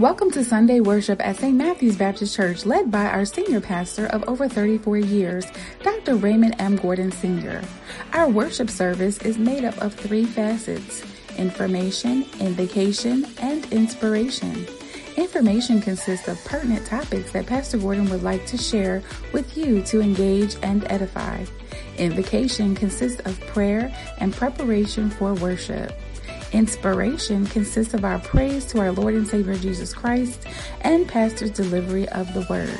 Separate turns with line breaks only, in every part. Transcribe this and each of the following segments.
Welcome to Sunday worship at St. Matthew's Baptist Church, led by our senior pastor of over 34 years, Dr. Raymond M. Gordon Sr. Our worship service is made up of three facets information, invocation, and inspiration. Information consists of pertinent topics that Pastor Gordon would like to share with you to engage and edify. Invocation consists of prayer and preparation for worship. Inspiration consists of our praise to our Lord and Savior Jesus Christ and Pastor's delivery of the word.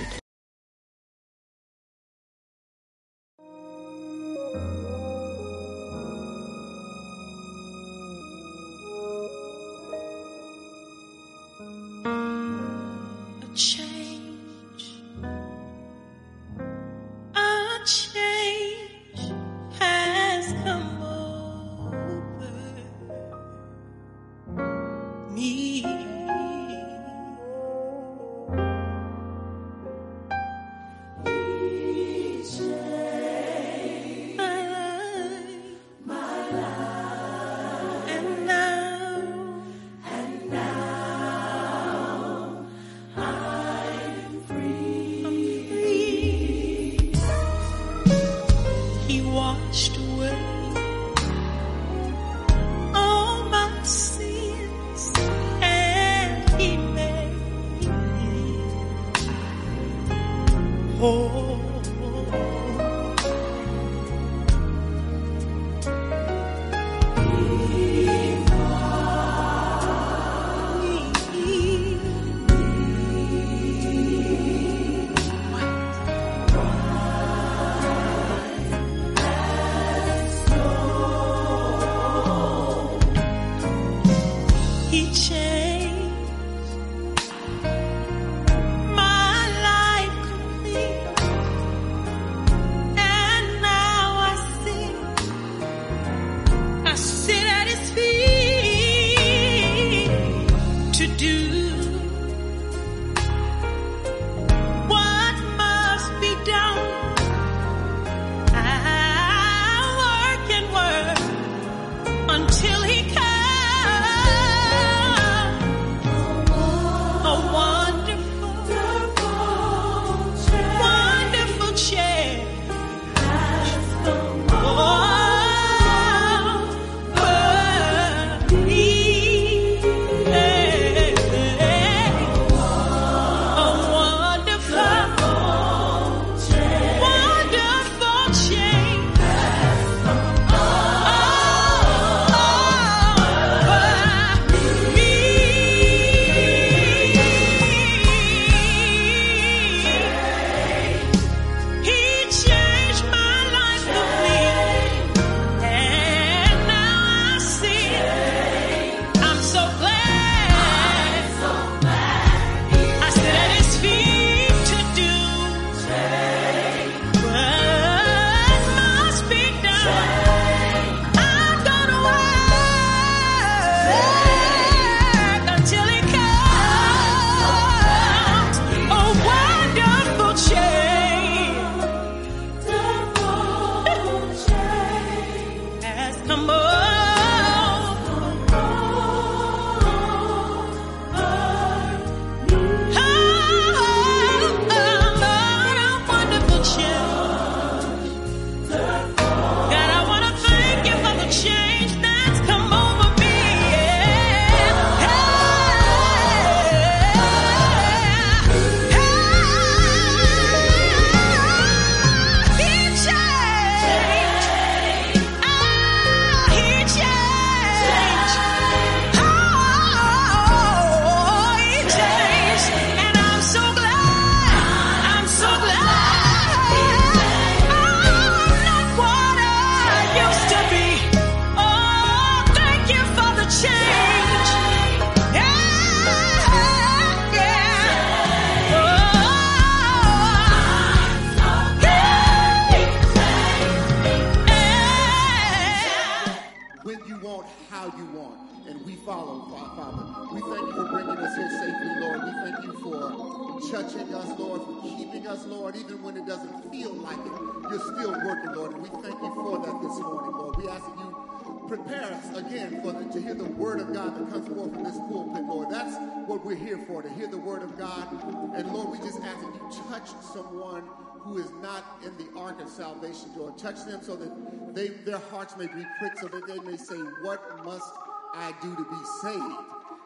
Pricked, so that they may say, What must I do to be saved?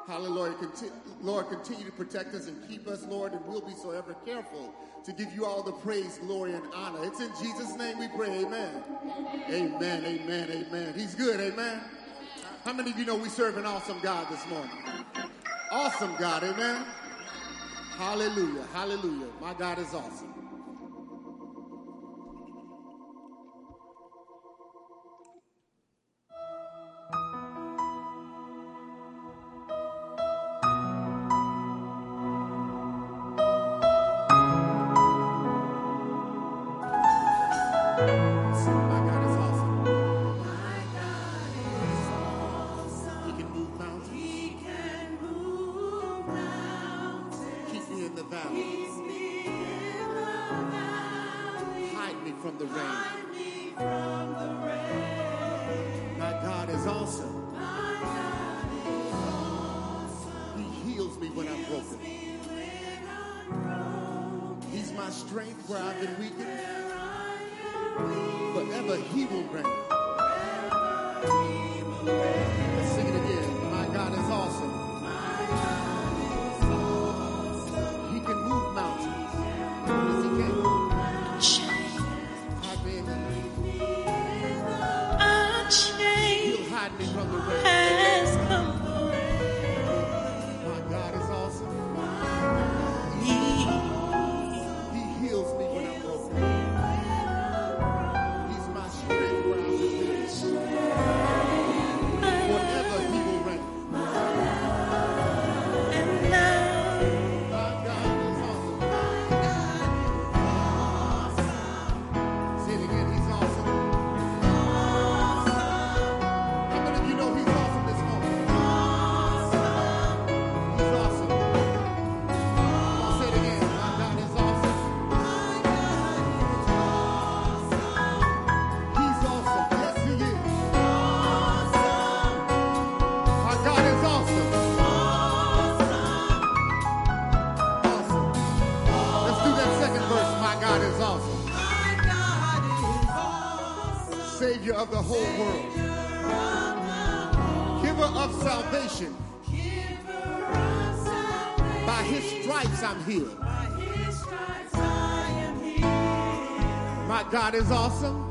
Hallelujah. Conti- Lord, continue to protect us and keep us, Lord, and we'll be so ever careful to give you all the praise, glory, and honor. It's in Jesus' name we pray. Amen. Amen. Amen. Amen. He's good. Amen. How many of you know we serve an awesome God this morning? Awesome God. Amen. Hallelujah. Hallelujah. My God is awesome.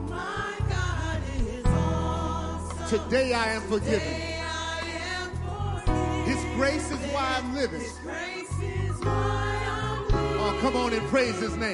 My God is awesome. Today I am forgiven. His grace is why I'm living. Oh, come on and praise his name.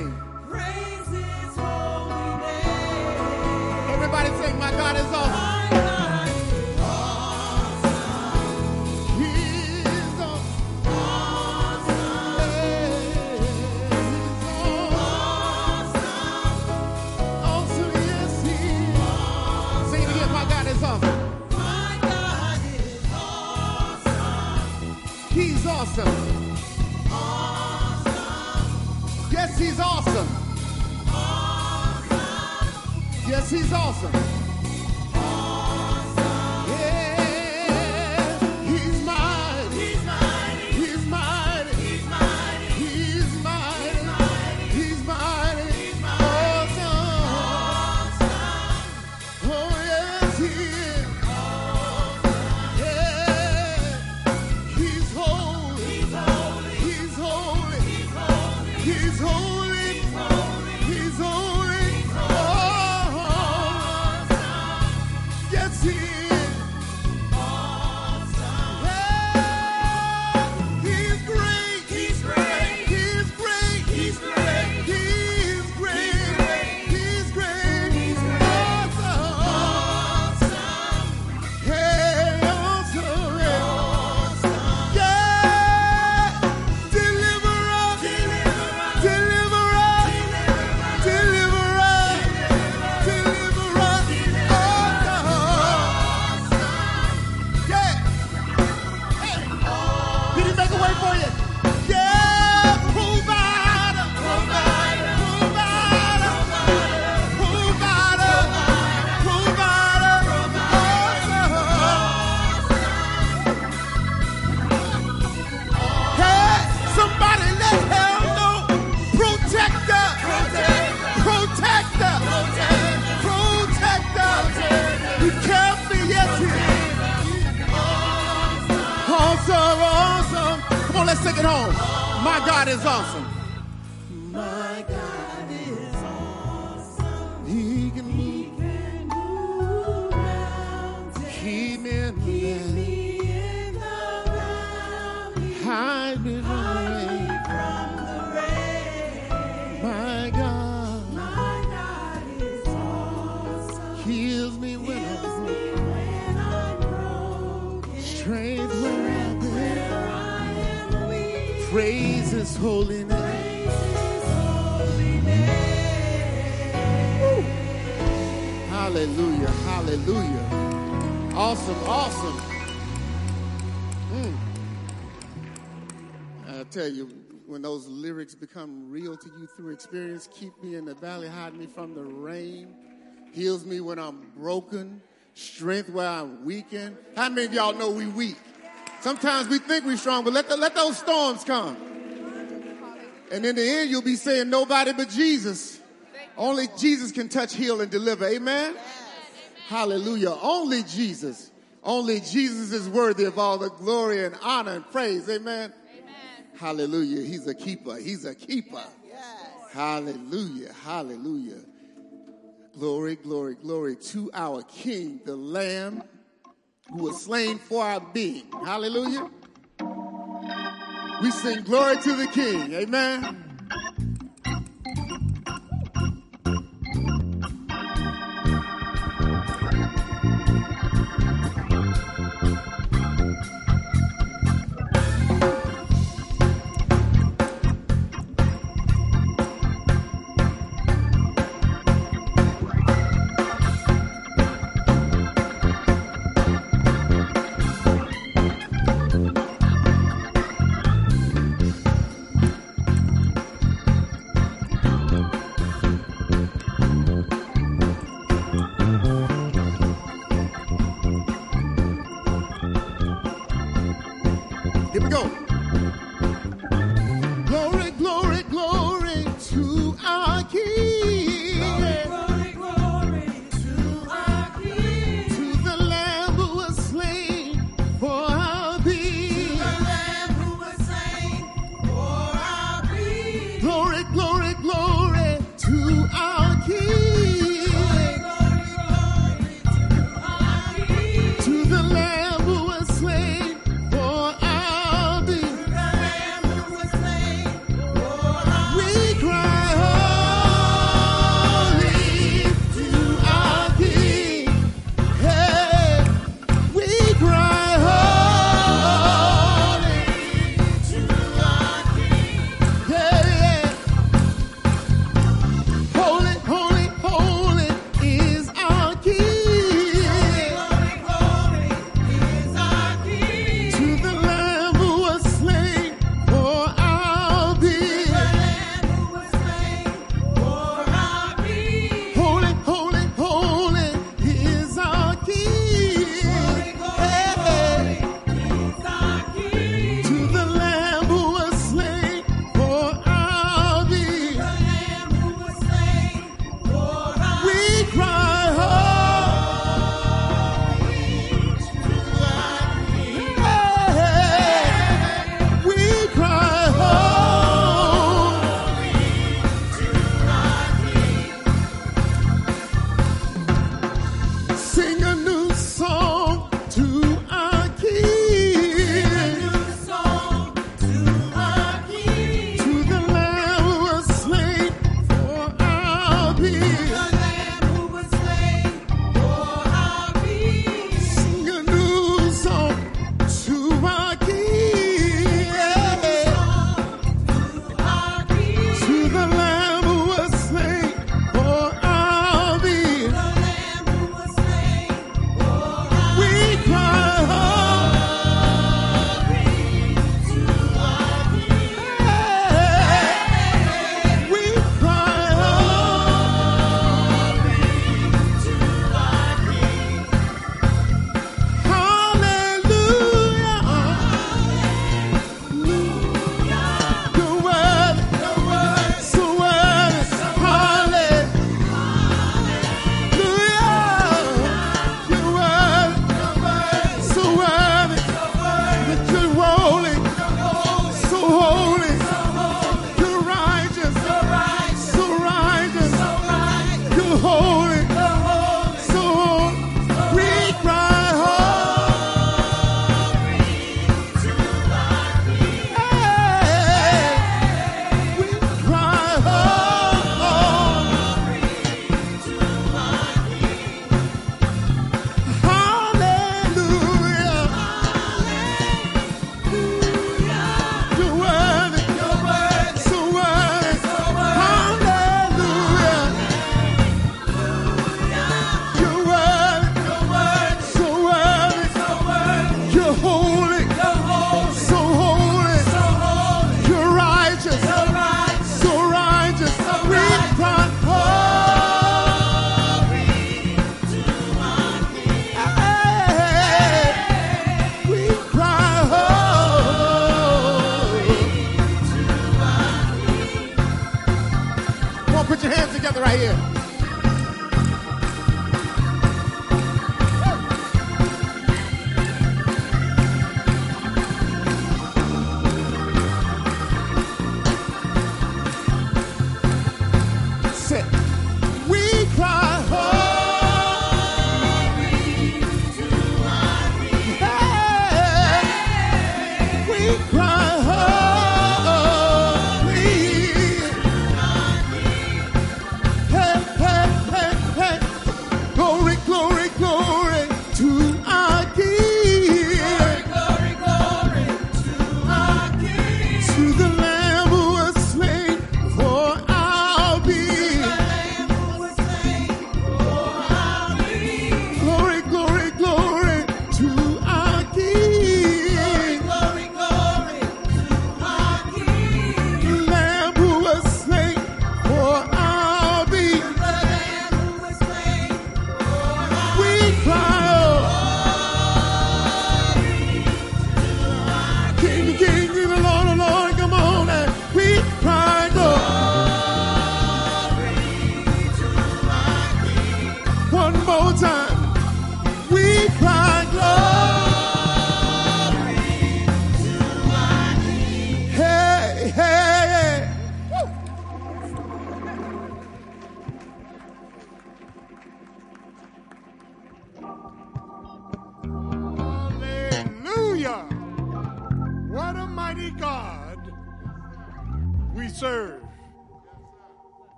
Take it home. My God is awesome. Hallelujah. Awesome. Awesome. Mm. I tell you, when those lyrics become real to you through experience, keep me in the valley, hide me from the rain, heals me when I'm broken, strength where I'm weakened. How many of y'all know we weak? Sometimes we think we're strong, but let, the, let those storms come. And in the end, you'll be saying, nobody but Jesus. Only Jesus can touch, heal, and deliver. Amen? Hallelujah. Only Jesus. Only Jesus is worthy of all the glory and honor and praise. Amen? Hallelujah. He's a keeper. He's a keeper. Yes. Hallelujah. Hallelujah. Glory, glory, glory to our King, the Lamb who was slain for our being. Hallelujah. We sing glory to the King. Amen.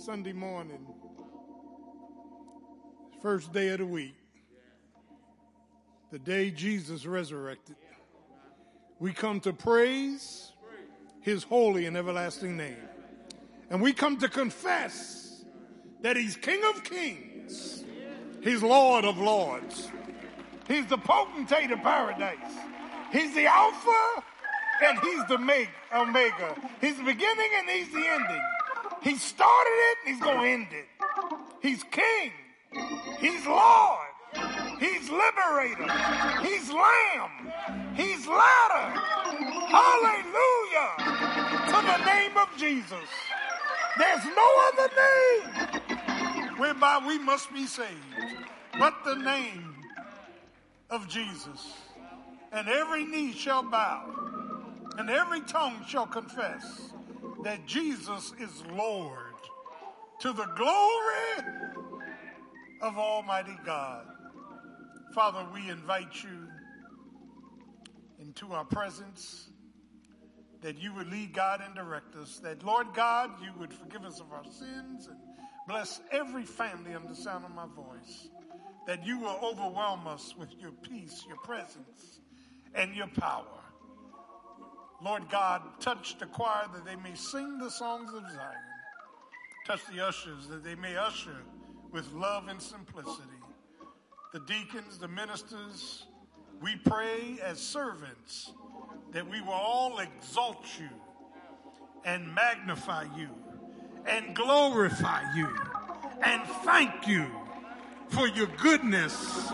Sunday morning, first day of the week, the day Jesus resurrected. We come to praise his holy and everlasting name. And we come to confess that he's King of kings, he's Lord of lords, he's the potentate of paradise, he's the Alpha and he's the Omega. He's the beginning and he's the ending. He started it and he's going to end it. He's King, he's Lord. He's liberator. He's lamb. He's ladder. Hallelujah to the name of Jesus. There's no other name whereby we must be saved but the name of Jesus. And every knee shall bow and every tongue shall confess that Jesus is Lord to the glory of Almighty God. Father, we invite you into our presence, that you would lead God and direct us, that Lord God, you would forgive us of our sins and bless every family under the sound of my voice, that you will overwhelm us with your peace, your presence, and your power. Lord God, touch the choir that they may sing the songs of Zion. Touch the ushers that they may usher with love and simplicity the deacons, the ministers, we pray as servants that we will all exalt you and magnify you and glorify you and thank you for your goodness,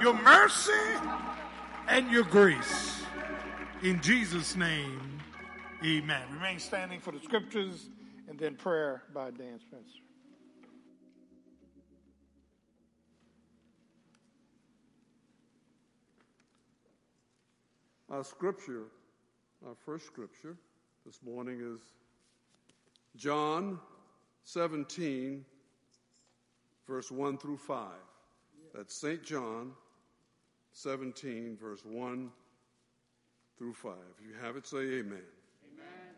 your mercy, and your grace. In Jesus' name, amen. Remain standing for the scriptures and then prayer by Dan Spencer.
Our scripture, our first scripture this morning is John 17, verse 1 through 5. That's St. John 17, verse 1 through 5. If you have it, say amen. amen.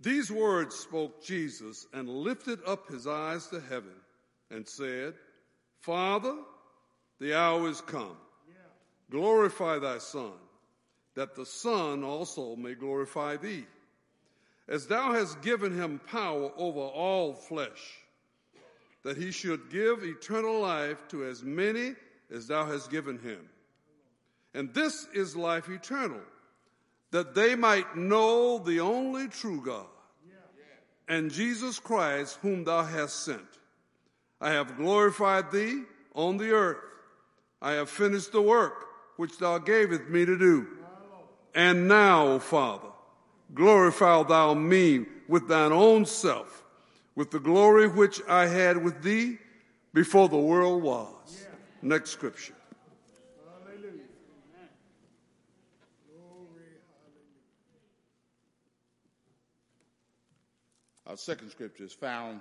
These words spoke Jesus and lifted up his eyes to heaven and said, Father, the hour is come Glorify thy Son, that the Son also may glorify thee, as thou hast given him power over all flesh, that he should give eternal life to as many as thou hast given him. And this is life eternal, that they might know the only true God and Jesus Christ, whom thou hast sent. I have glorified thee on the earth. I have finished the work which thou gavest me to do. And now, O Father, glorify thou me with thine own self, with the glory which I had with thee before the world was. Next scripture.
Our second scripture is found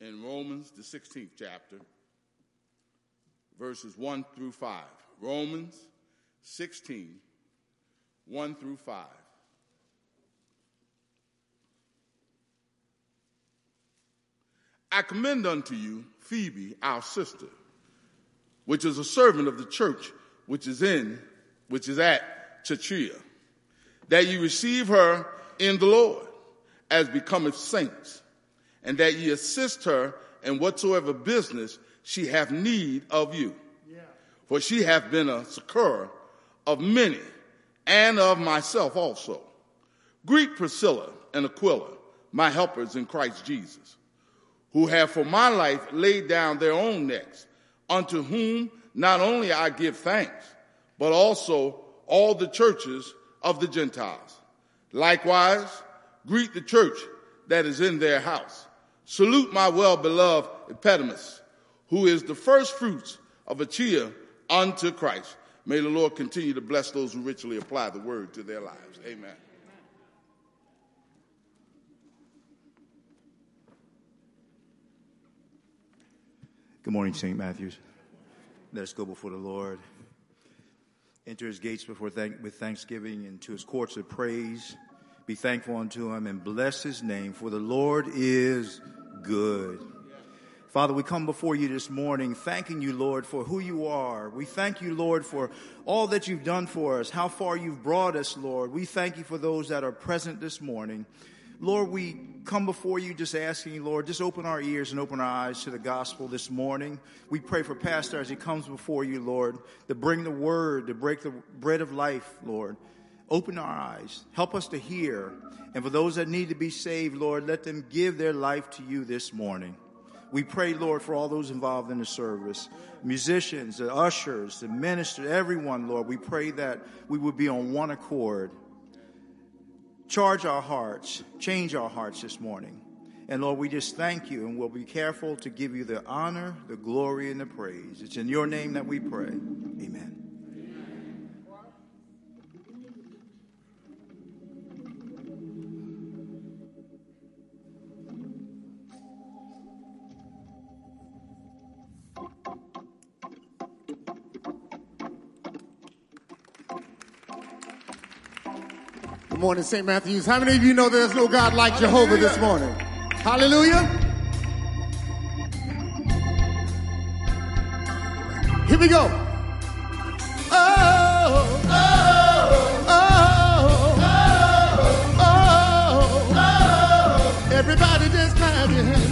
in Romans, the 16th chapter verses 1 through 5. Romans 16, 1 through 5. I commend unto you Phoebe, our sister, which is a servant of the church which is in, which is at Thyatira, that you receive her in the Lord as becometh saints, and that ye assist her in whatsoever business she hath need of you. For she hath been a succor of many and of myself also. Greet Priscilla and Aquila, my helpers in Christ Jesus, who have for my life laid down their own necks, unto whom not only I give thanks, but also all the churches of the Gentiles. Likewise, greet the church that is in their house. Salute my well-beloved Epidemus, who is the first fruits of Achaia unto Christ. May the Lord continue to bless those who richly apply the word to their lives. Amen.
Good morning, St. Matthews. Let us go before the Lord. Enter his gates before thank- with thanksgiving and to his courts with praise. Be thankful unto him and bless his name, for the Lord is good. Father, we come before you this morning thanking you, Lord, for who you are. We thank you, Lord, for all that you've done for us, how far you've brought us, Lord. We thank you for those that are present this morning. Lord, we come before you just asking you, Lord, just open our ears and open our eyes to the gospel this morning. We pray for Pastor as he comes before you, Lord, to bring the word, to break the bread of life, Lord. Open our eyes. Help us to hear. And for those that need to be saved, Lord, let them give their life to you this morning. We pray, Lord, for all those involved in the service musicians, the ushers, the ministers, everyone, Lord. We pray that we would be on one accord. Charge our hearts, change our hearts this morning. And Lord, we just thank you and we'll be careful to give you the honor, the glory, and the praise. It's in your name that we pray. Amen.
Morning, St. Matthews. How many of you know there's no God like Jehovah this morning? Hallelujah. Here we go. Oh, oh, oh, oh, oh. Everybody just clap your hands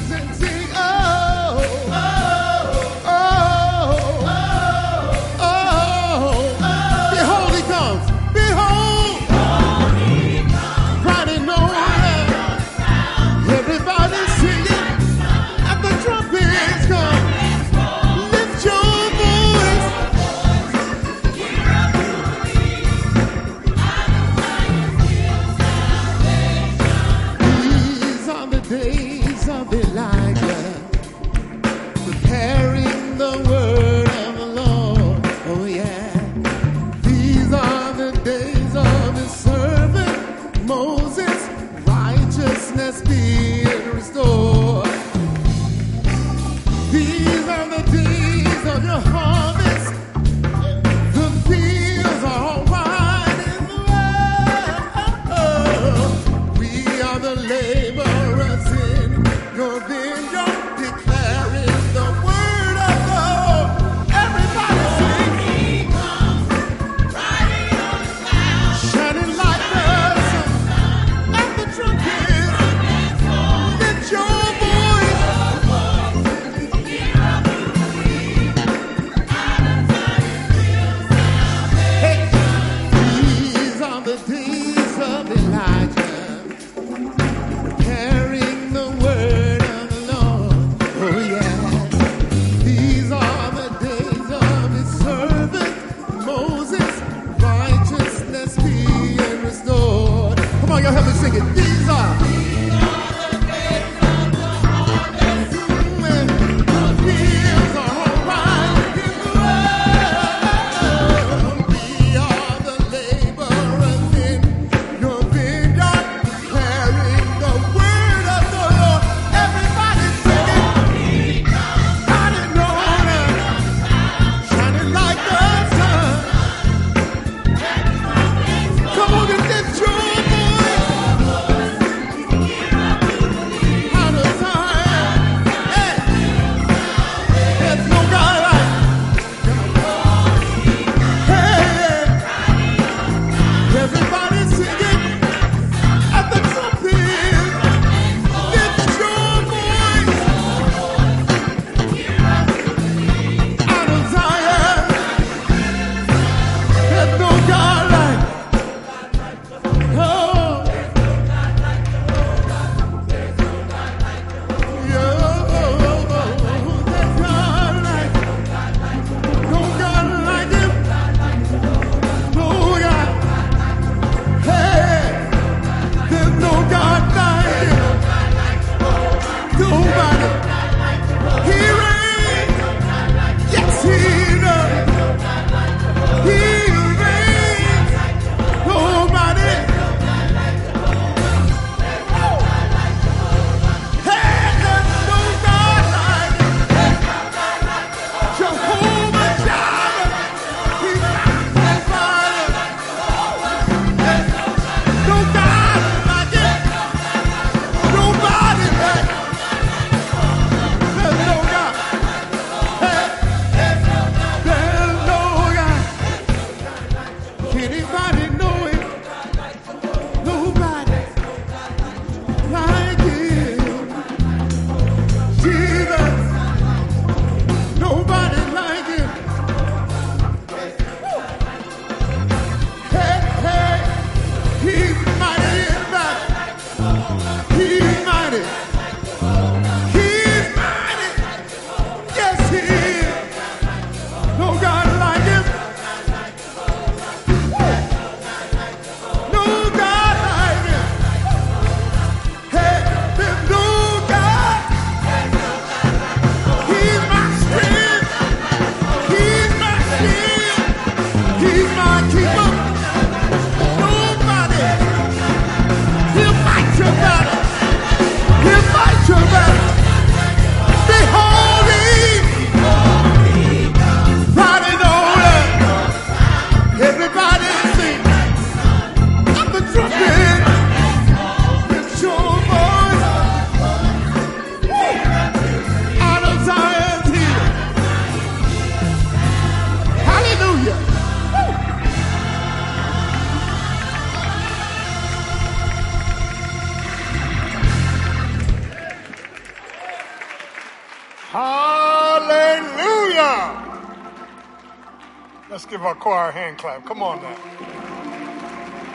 Give our choir a hand clap. Come on now.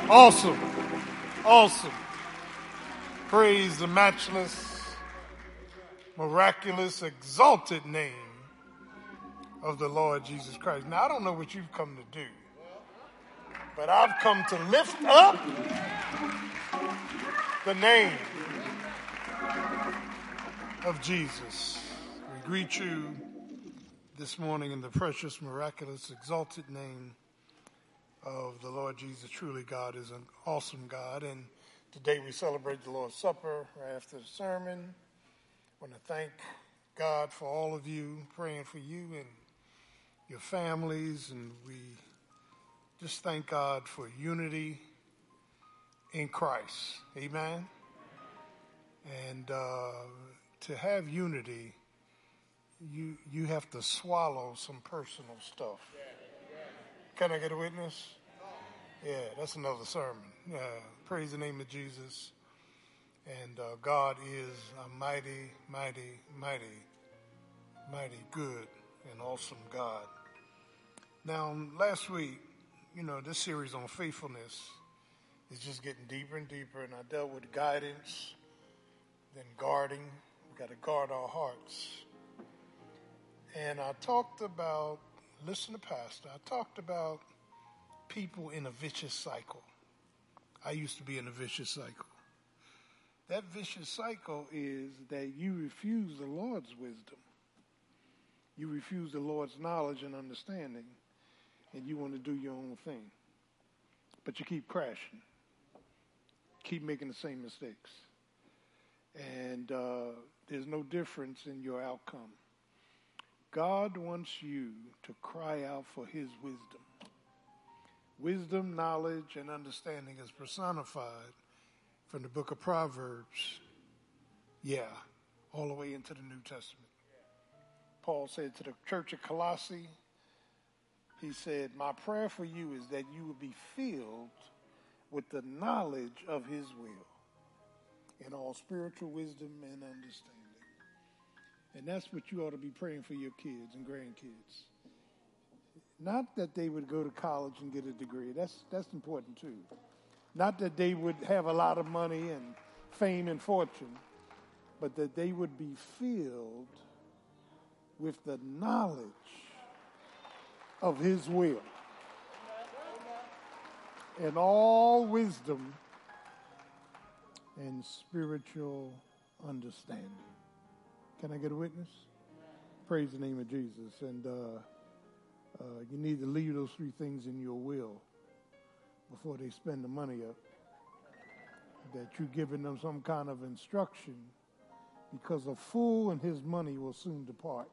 Awesome. Awesome. Praise the matchless, miraculous, exalted name of the Lord Jesus Christ. Now, I don't know what you've come to do, but I've come to lift up the name of Jesus. We greet you this morning in the precious, miraculous, exalted name of the Lord Jesus. Truly, God is an awesome God. And today we celebrate the Lord's Supper right after the sermon. I want to thank God for all of you, praying for you and your families. And we just thank God for unity in Christ. Amen. And uh, to have unity, you you have to swallow some personal stuff. Can I get a witness? Yeah, that's another sermon. Uh, praise the name of Jesus. And uh, God is a mighty, mighty, mighty, mighty good and awesome God. Now, last week, you know, this series on faithfulness is just getting deeper and deeper, and I dealt with guidance, then guarding. We've got to guard our hearts. And I talked about, listen to Pastor, I talked about people in a vicious cycle. I used to be in a vicious cycle. That vicious cycle is that you refuse the Lord's wisdom. You refuse the Lord's knowledge and understanding, and you want to do your own thing. But you keep crashing, keep making the same mistakes. And uh, there's no difference in your outcome. God wants you to cry out for his wisdom. Wisdom, knowledge, and understanding is personified from the book of Proverbs. Yeah, all the way into the New Testament. Paul said to the church of Colossae, he said, My prayer for you is that you will be filled with the knowledge of his will in all spiritual wisdom and understanding. And that's what you ought to be praying for your kids and grandkids. Not that they would go to college and get a degree. That's that's important too. Not that they would have a lot of money and fame and fortune, but that they would be filled with the knowledge of his will and all wisdom and spiritual understanding. Can I get a witness? Praise the name of Jesus. And uh, uh, you need to leave those three things in your will before they spend the money up. That you're giving them some kind of instruction because a fool and his money will soon depart.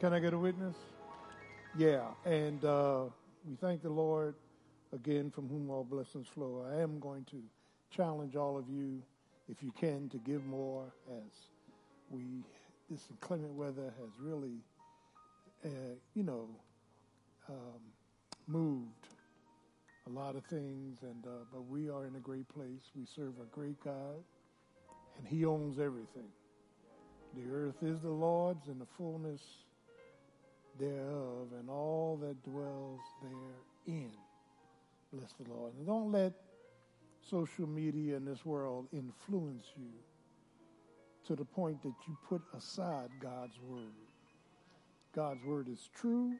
Can I get a witness? Yeah. And uh, we thank the Lord again from whom all blessings flow. I am going to challenge all of you, if you can, to give more as we, this inclement weather has really, uh, you know, um, moved a lot of things, and uh, but we are in a great place. We serve a great God, and He owns everything. The earth is the Lord's, and the fullness thereof, and all that dwells therein. Bless the Lord. And don't let social media in this world influence you to the point that you put aside God's word. God's word is true,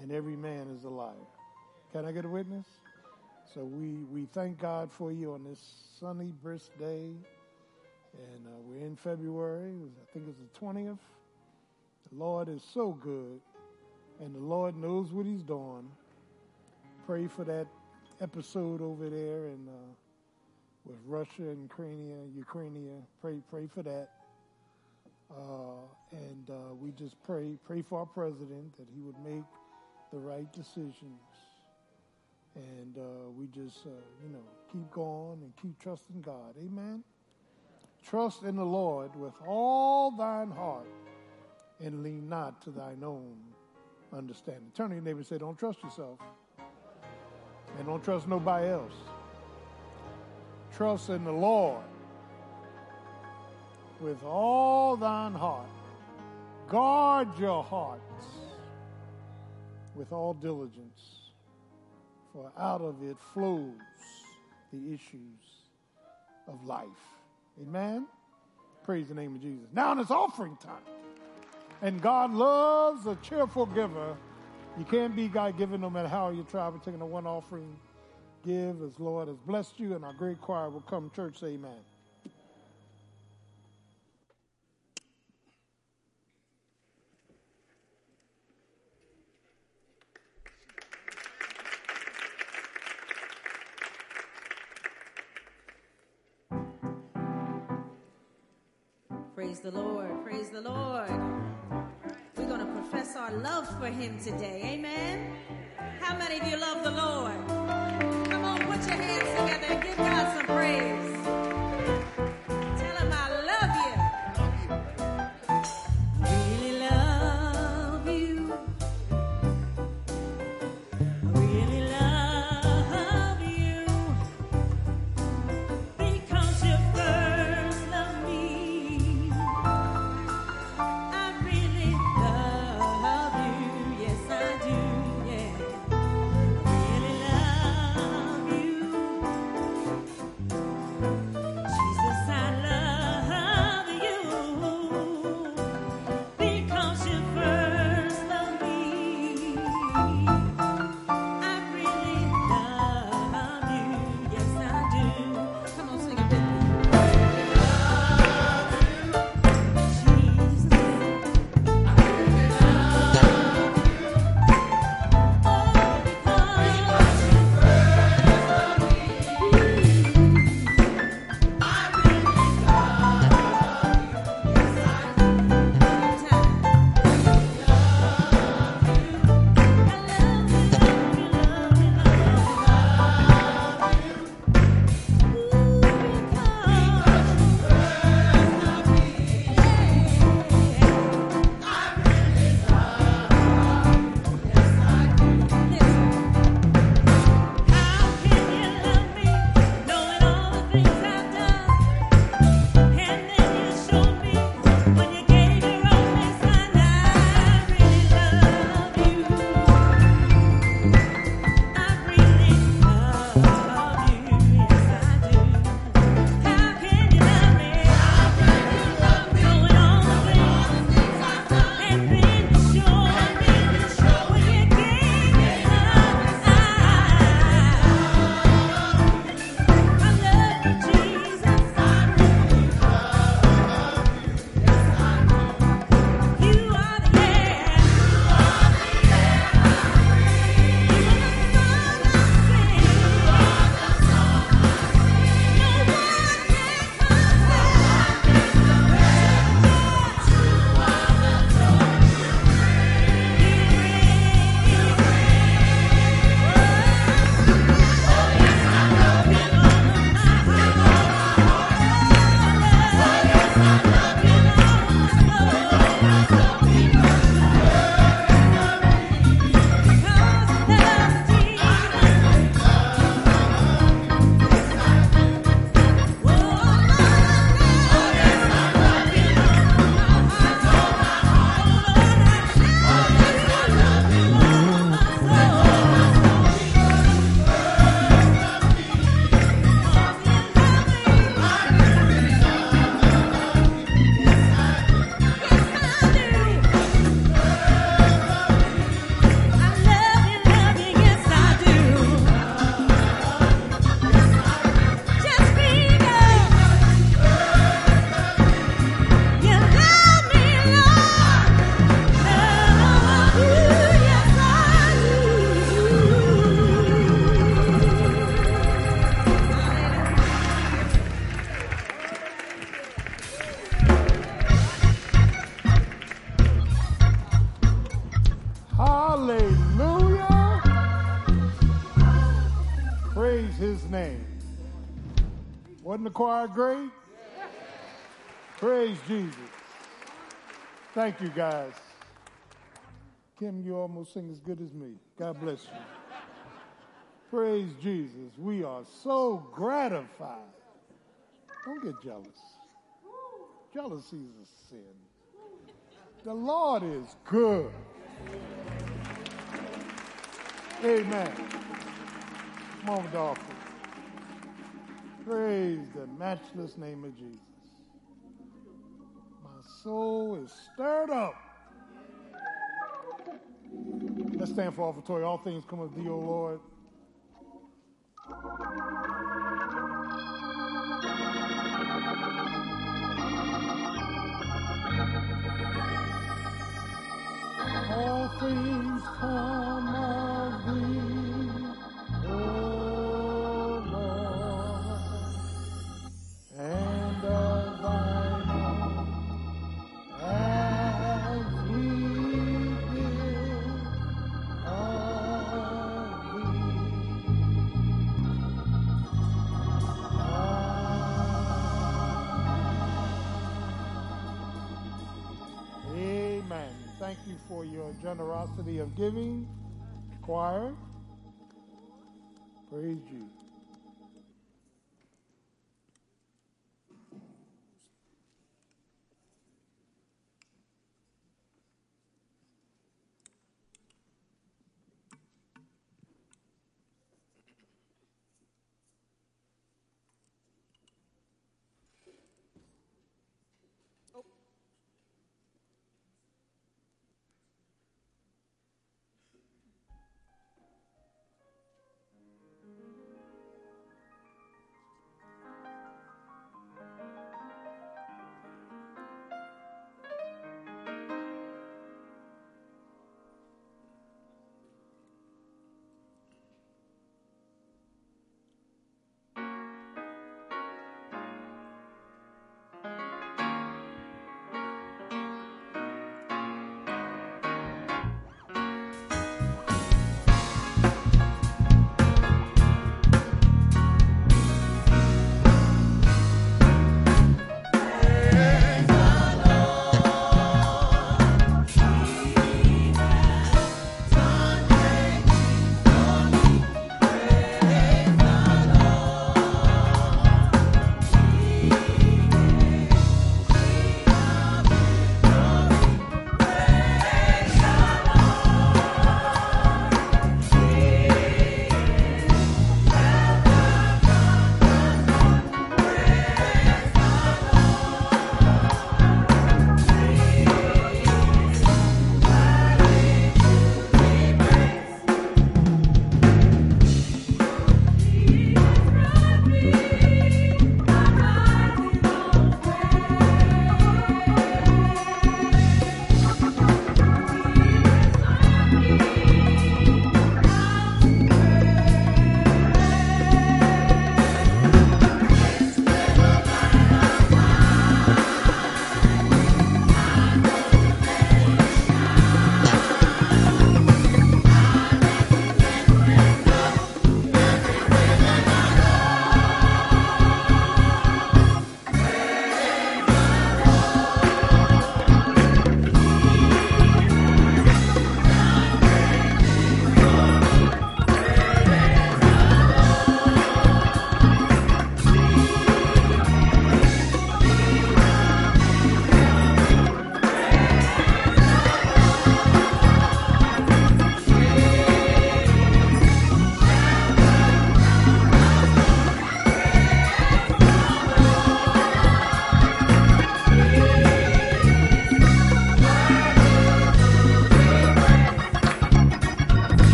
and every man is a liar. Can I get a witness? So we, we thank God for you on this sunny, brisk day. And uh, we're in February. I think it's the 20th. The Lord is so good, and the Lord knows what He's doing. Pray for that episode over there and. uh, with Russia and Ukraine, Ukraine. Pray, pray for that. Uh, and uh, we just pray, pray for our president that he would make the right decisions. And uh, we just, uh, you know, keep going and keep trusting God. Amen. Trust in the Lord with all thine heart and lean not to thine own understanding. Turn to your neighbor and say, Don't trust yourself. And don't trust nobody else. Trust in the Lord with all thine heart Guard your hearts with all diligence, for out of it flows the issues of life. Amen? Praise the name of Jesus. Now it's offering time. And God loves a cheerful giver. You can't be God given no matter how you try. We're taking a one offering. Give as Lord has blessed you, and our great choir will come. Church, amen.
Praise the Lord. Praise the Lord. We're going to profess our love for him today. Amen. How many of you love the Lord? Put your hands together and give God some praise.
Choir great? Praise Jesus. Thank you, guys. Kim, you almost sing as good as me. God bless you. Praise Jesus. We are so gratified. Don't get jealous. Jealousy is a sin. The Lord is good. Amen. On, Dolphin. Praise the matchless name of Jesus. My soul is stirred up. Let's stand for offertory. All things come of thee, O Lord. All things come of choir. Praise you.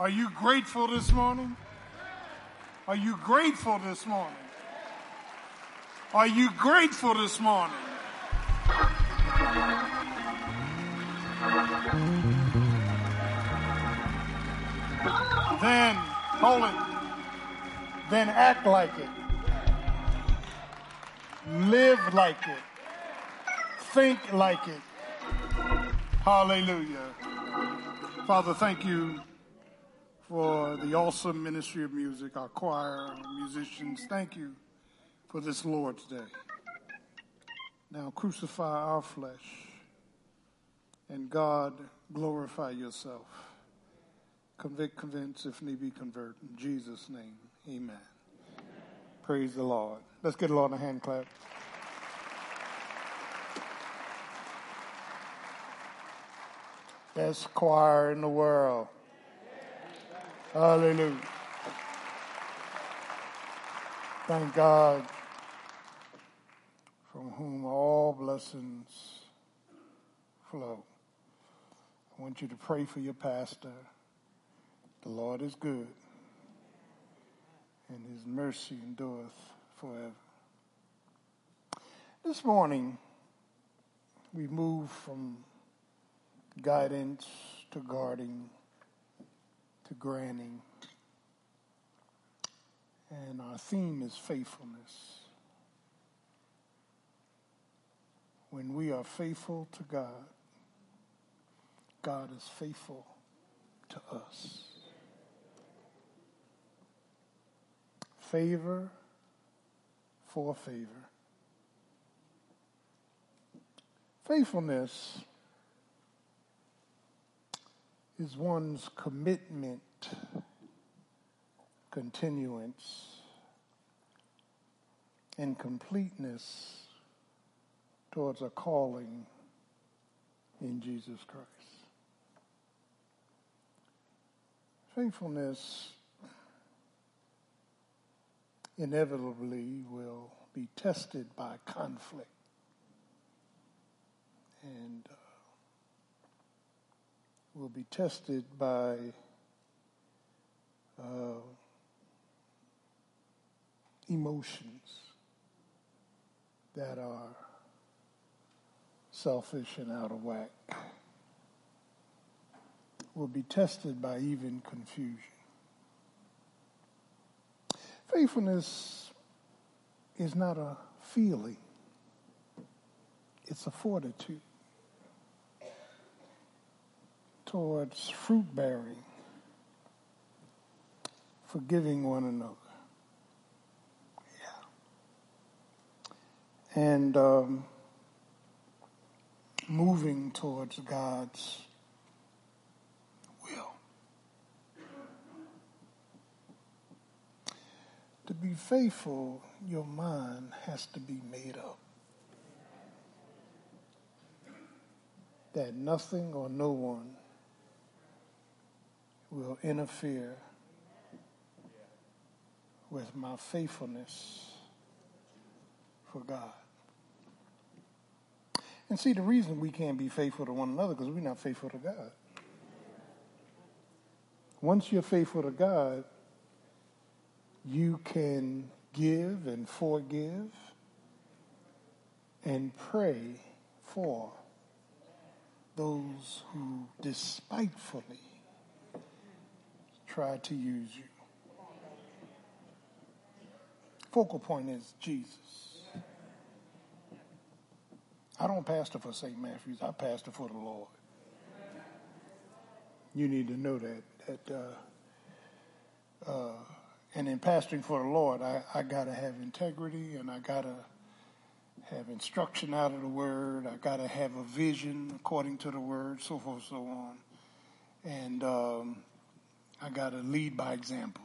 Are you grateful this morning? Are you grateful this morning? Are you grateful this morning? Then, hold it. Then act like it. Live like it. Think like it. Hallelujah. Father, thank you for the awesome ministry of music, our choir, our musicians. Thank you for this Lord's Day. Now crucify our flesh, and God, glorify yourself. Convict, convince, if need be, convert. In Jesus' name, amen. Praise the Lord. Let's get the Lord a hand clap. Best choir in the world. Hallelujah. Thank God from whom all blessings flow. I want you to pray for your pastor. The Lord is good, and his mercy endureth forever. This morning, we move from guidance to guarding to granting. And our theme is faithfulness. When we are faithful to God, God is faithful to us. Favor for favor. Faithfulness is one's commitment, continuance, and completeness towards a calling in Jesus Christ. Faithfulness inevitably will be tested by conflict. And uh, will be tested by uh, emotions that are selfish and out of whack. Will be tested by even confusion. Faithfulness is not a feeling, it's a fortitude towards fruit bearing, forgiving one another. Yeah. And um, moving towards God's will. To be faithful, your mind has to be made up. That nothing or no one will interfere with my faithfulness for God. And see, the reason we can't be faithful to one another because we're not faithful to God. Once you're faithful to God, you can give and forgive and pray for those who despitefully try to use you. Focal point is Jesus. I don't pastor for St. Matthew's. I pastor for the Lord. You need to know that. That uh, uh, and in pastoring for the Lord, I, I got to have integrity and I got to have instruction out of the Word. I got to have a vision according to the Word, so forth, so on. And um, I got to lead by example.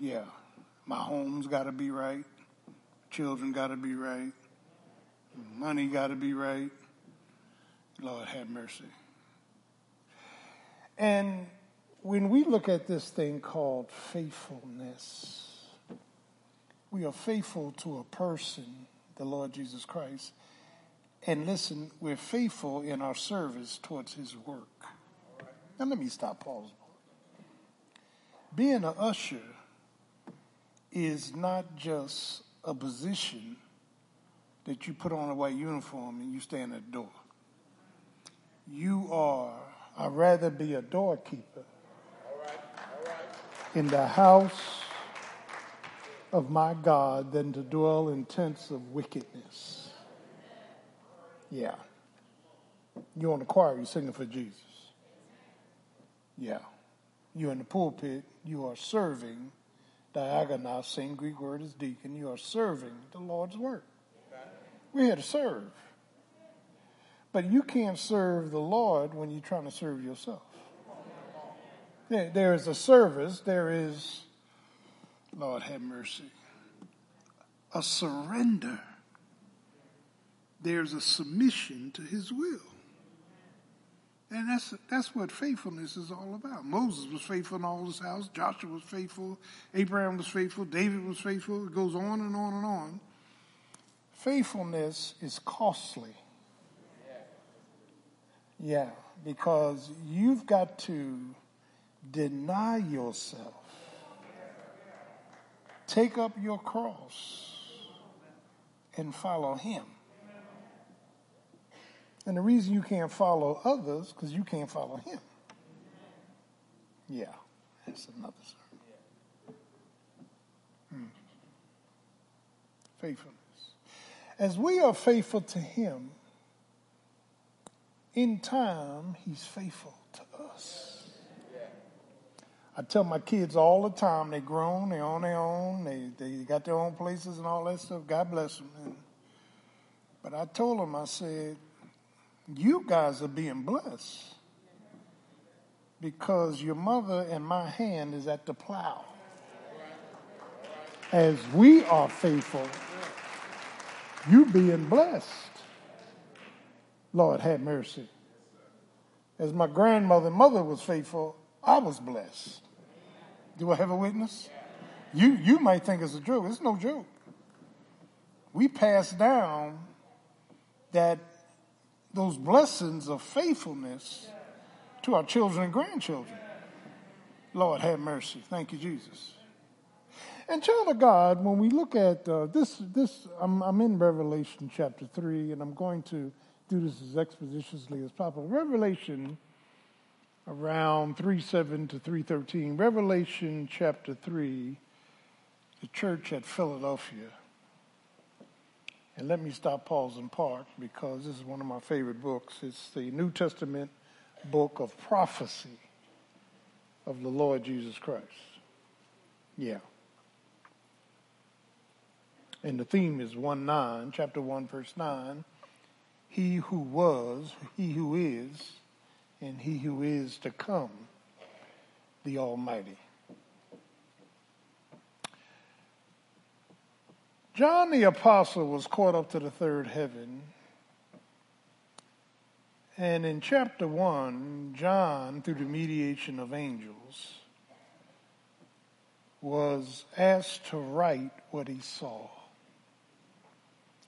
Yeah. My home's got to be right. Children got to be right. Money got to be right. Lord have mercy. And when we look at this thing called faithfulness, we are faithful to a person, the Lord Jesus Christ. And listen, we're faithful in our service towards his work. Now let me stop, pause being an usher is not just a position that you put on a white uniform and you stand at the door. You are, I'd rather be a doorkeeper in the house of my God than to dwell in tents of wickedness. Yeah. You're on the choir, you're singing for Jesus. Yeah. You're in the pulpit, you are serving diakonos, same Greek word as deacon, you are serving the Lord's work. We're here to serve. But you can't serve the Lord when you're trying to serve yourself. There, there is a service, there is, Lord have mercy, a surrender. There's a submission to his will. And that's, that's what faithfulness is all about. Moses was faithful in all his house. Joshua was faithful. Abraham was faithful. David was faithful. It goes on and on and on. Faithfulness is costly. Yeah, because you've got to deny yourself. Take up your cross and follow him. And the reason you can't follow others, because you can't follow him. Yeah, that's another sermon. Hmm. Faithfulness. As we are faithful to him, in time, he's faithful to us. I tell my kids all the time, they grown, they on their own, they, they got their own places and all that stuff. God bless them. And, but I told them, I said, you guys are being blessed because your mother and my hand is at the plow. As we are faithful, you being blessed. Lord, have mercy. As my grandmother and mother was faithful, I was blessed. Do I have a witness? You, you might think it's a joke. It's no joke. We pass down that those blessings of faithfulness to our children and grandchildren. Lord, have mercy. Thank you, Jesus. And child of God, when we look at uh, this, this I'm, I'm in Revelation chapter three, and I'm going to do this as expeditiously as possible. Revelation around three seven to 3:13. Revelation chapter 3, the church at Philadelphia. And let me stop, pause, and park because this is one of my favorite books. It's the New Testament book of prophecy of the Lord Jesus Christ. Yeah. And the theme is 1 9, chapter 1, verse 9. He who was, he who is, and he who is to come, the Almighty. John the Apostle was caught up to the third heaven. And in chapter 1, John, through the mediation of angels, was asked to write what he saw.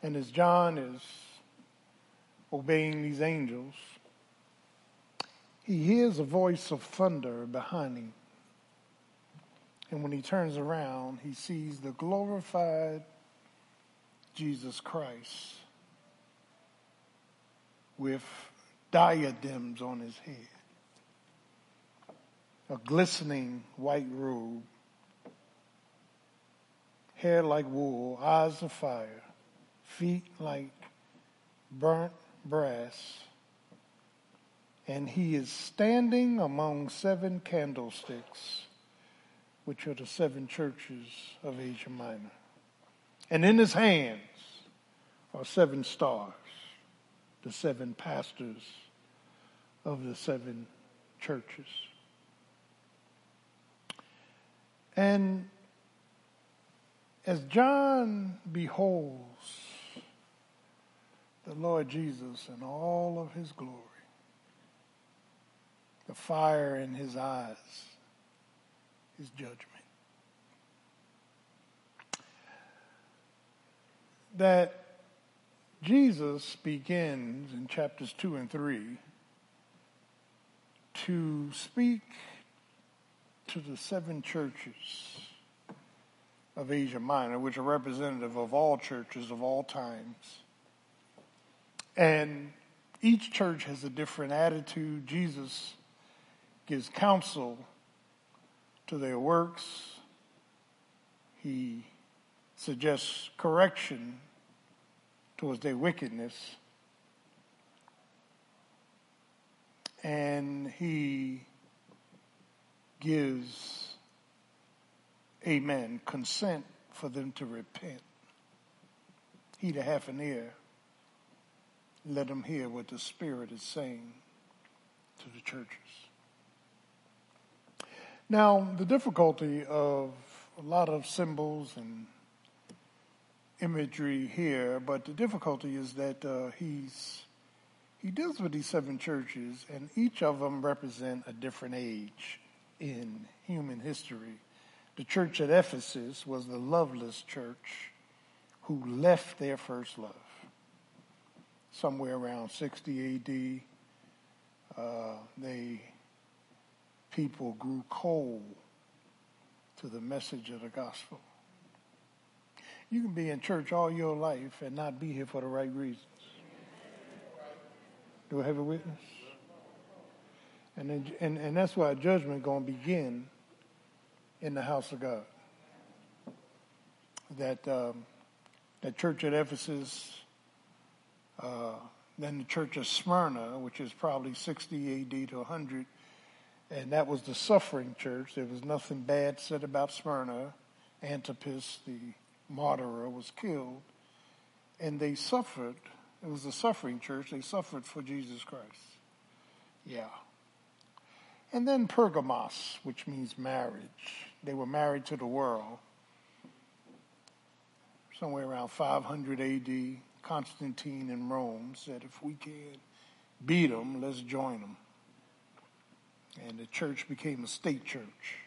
And as John is obeying these angels, he hears a voice of thunder behind him. And when he turns around, he sees the glorified Jesus Christ with diadems on his head, a glistening white robe, hair like wool, eyes of fire, feet like burnt brass and he is standing among seven candlesticks, which are the seven churches of Asia Minor. And in his hands are seven stars, the seven pastors of the seven churches. And as John beholds the Lord Jesus in all of his glory, the fire in his eyes his judgment. That Jesus begins in chapters 2 and 3 to speak to the seven churches of Asia Minor, which are representative of all churches of all times. And each church has a different attitude. Jesus gives counsel to their works. He suggests correction towards their wickedness. And he gives, amen, consent for them to repent. He that hath an ear, let him hear what the Spirit is saying to the churches. Now, the difficulty of a lot of symbols and imagery here, but the difficulty is that uh, he's he deals with these seven churches, and each of them represent a different age in human history. The church at Ephesus was the loveless church who left their first love somewhere around 60 AD. Uh, they people grew cold to the message of the gospel. You can be in church all your life and not be here for the right reasons. Do I have a witness? And, then, and, and that's why judgment going to begin in the house of God. That, um, church at Ephesus, uh, then the church of Smyrna, which is probably 60 AD to 100, and that was the suffering church. There was nothing bad said about Smyrna. Antipas, the martyr, was killed. And they suffered. It was a suffering church. They suffered for Jesus Christ. Yeah. And then Pergamos, which means marriage. They were married to the world. Somewhere around 500 AD, Constantine in Rome said, if we can beat them, let's join them and the church became a state church.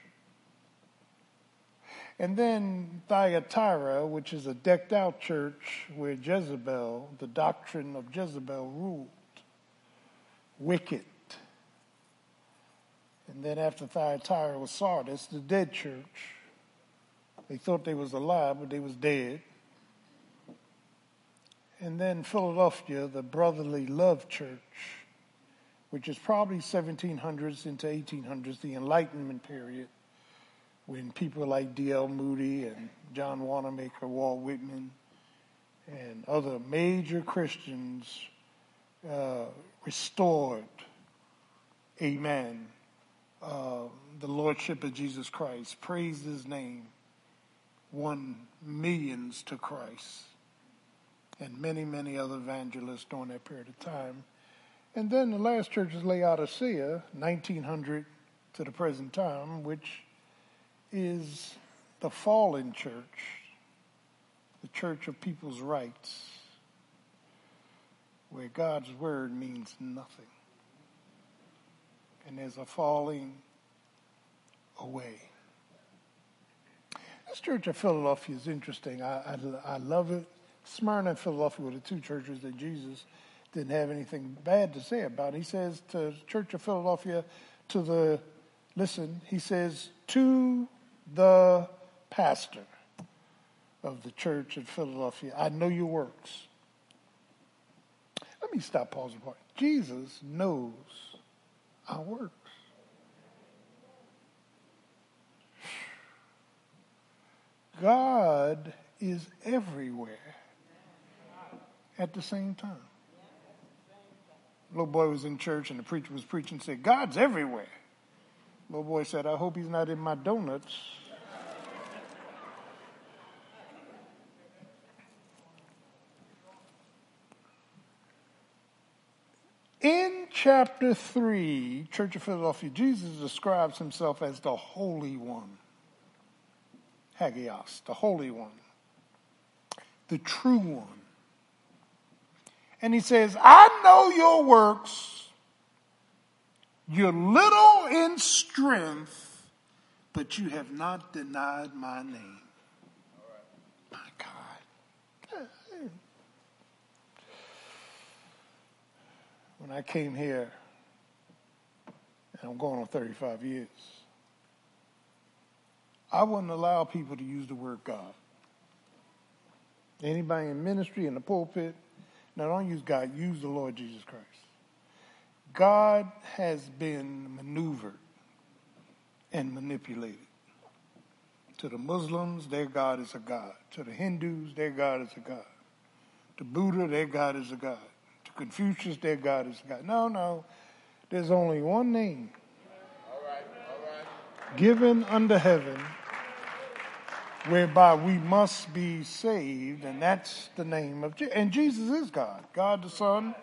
And then Thyatira, which is a decked out church where Jezebel, the doctrine of Jezebel ruled. Wicked. And then after Thyatira was Sardis, the dead church. They thought they was alive, but they was dead. And then Philadelphia, the brotherly love church which is probably 1700s into 1800s, the Enlightenment period, when people like D.L. Moody and John Wanamaker, Walt Whitman, and other major Christians uh, restored, amen, uh, the Lordship of Jesus Christ, praised his name, won millions to Christ, and many, many other evangelists during that period of time and then the last church is Laodicea, 1900 to the present time, which is the fallen church, the church of people's rights, where God's word means nothing. And there's a falling away. This church of Philadelphia is interesting. I, I, I love it. Smyrna and Philadelphia were the two churches that Jesus didn't have anything bad to say about. He says to the Church of Philadelphia, to the, listen, he says, to the pastor of the church in Philadelphia, I know your works. Let me stop pausing for Jesus knows our works. God is everywhere at the same time little boy was in church and the preacher was preaching said, God's everywhere. Little boy said, I hope he's not in my donuts. In chapter 3, Church of Philadelphia, Jesus describes himself as the Holy One. Hagios, the Holy One, the True One and he says, I know your works. You're little in strength, but you have not denied my name. When I came here, and I'm going on 35 years, I wouldn't allow people to use the word God. Anybody in ministry, in the pulpit, now, don't use God, use the Lord Jesus Christ. God has been maneuvered and manipulated. To the Muslims, their God is a God. To the Hindus, their God is a God. To Buddha, their God is a God. Confucius, their God is God. No, no. There's only one name all right, all right. given under heaven whereby we must be saved, and that's the name of Jesus. And Jesus is God, God the Son,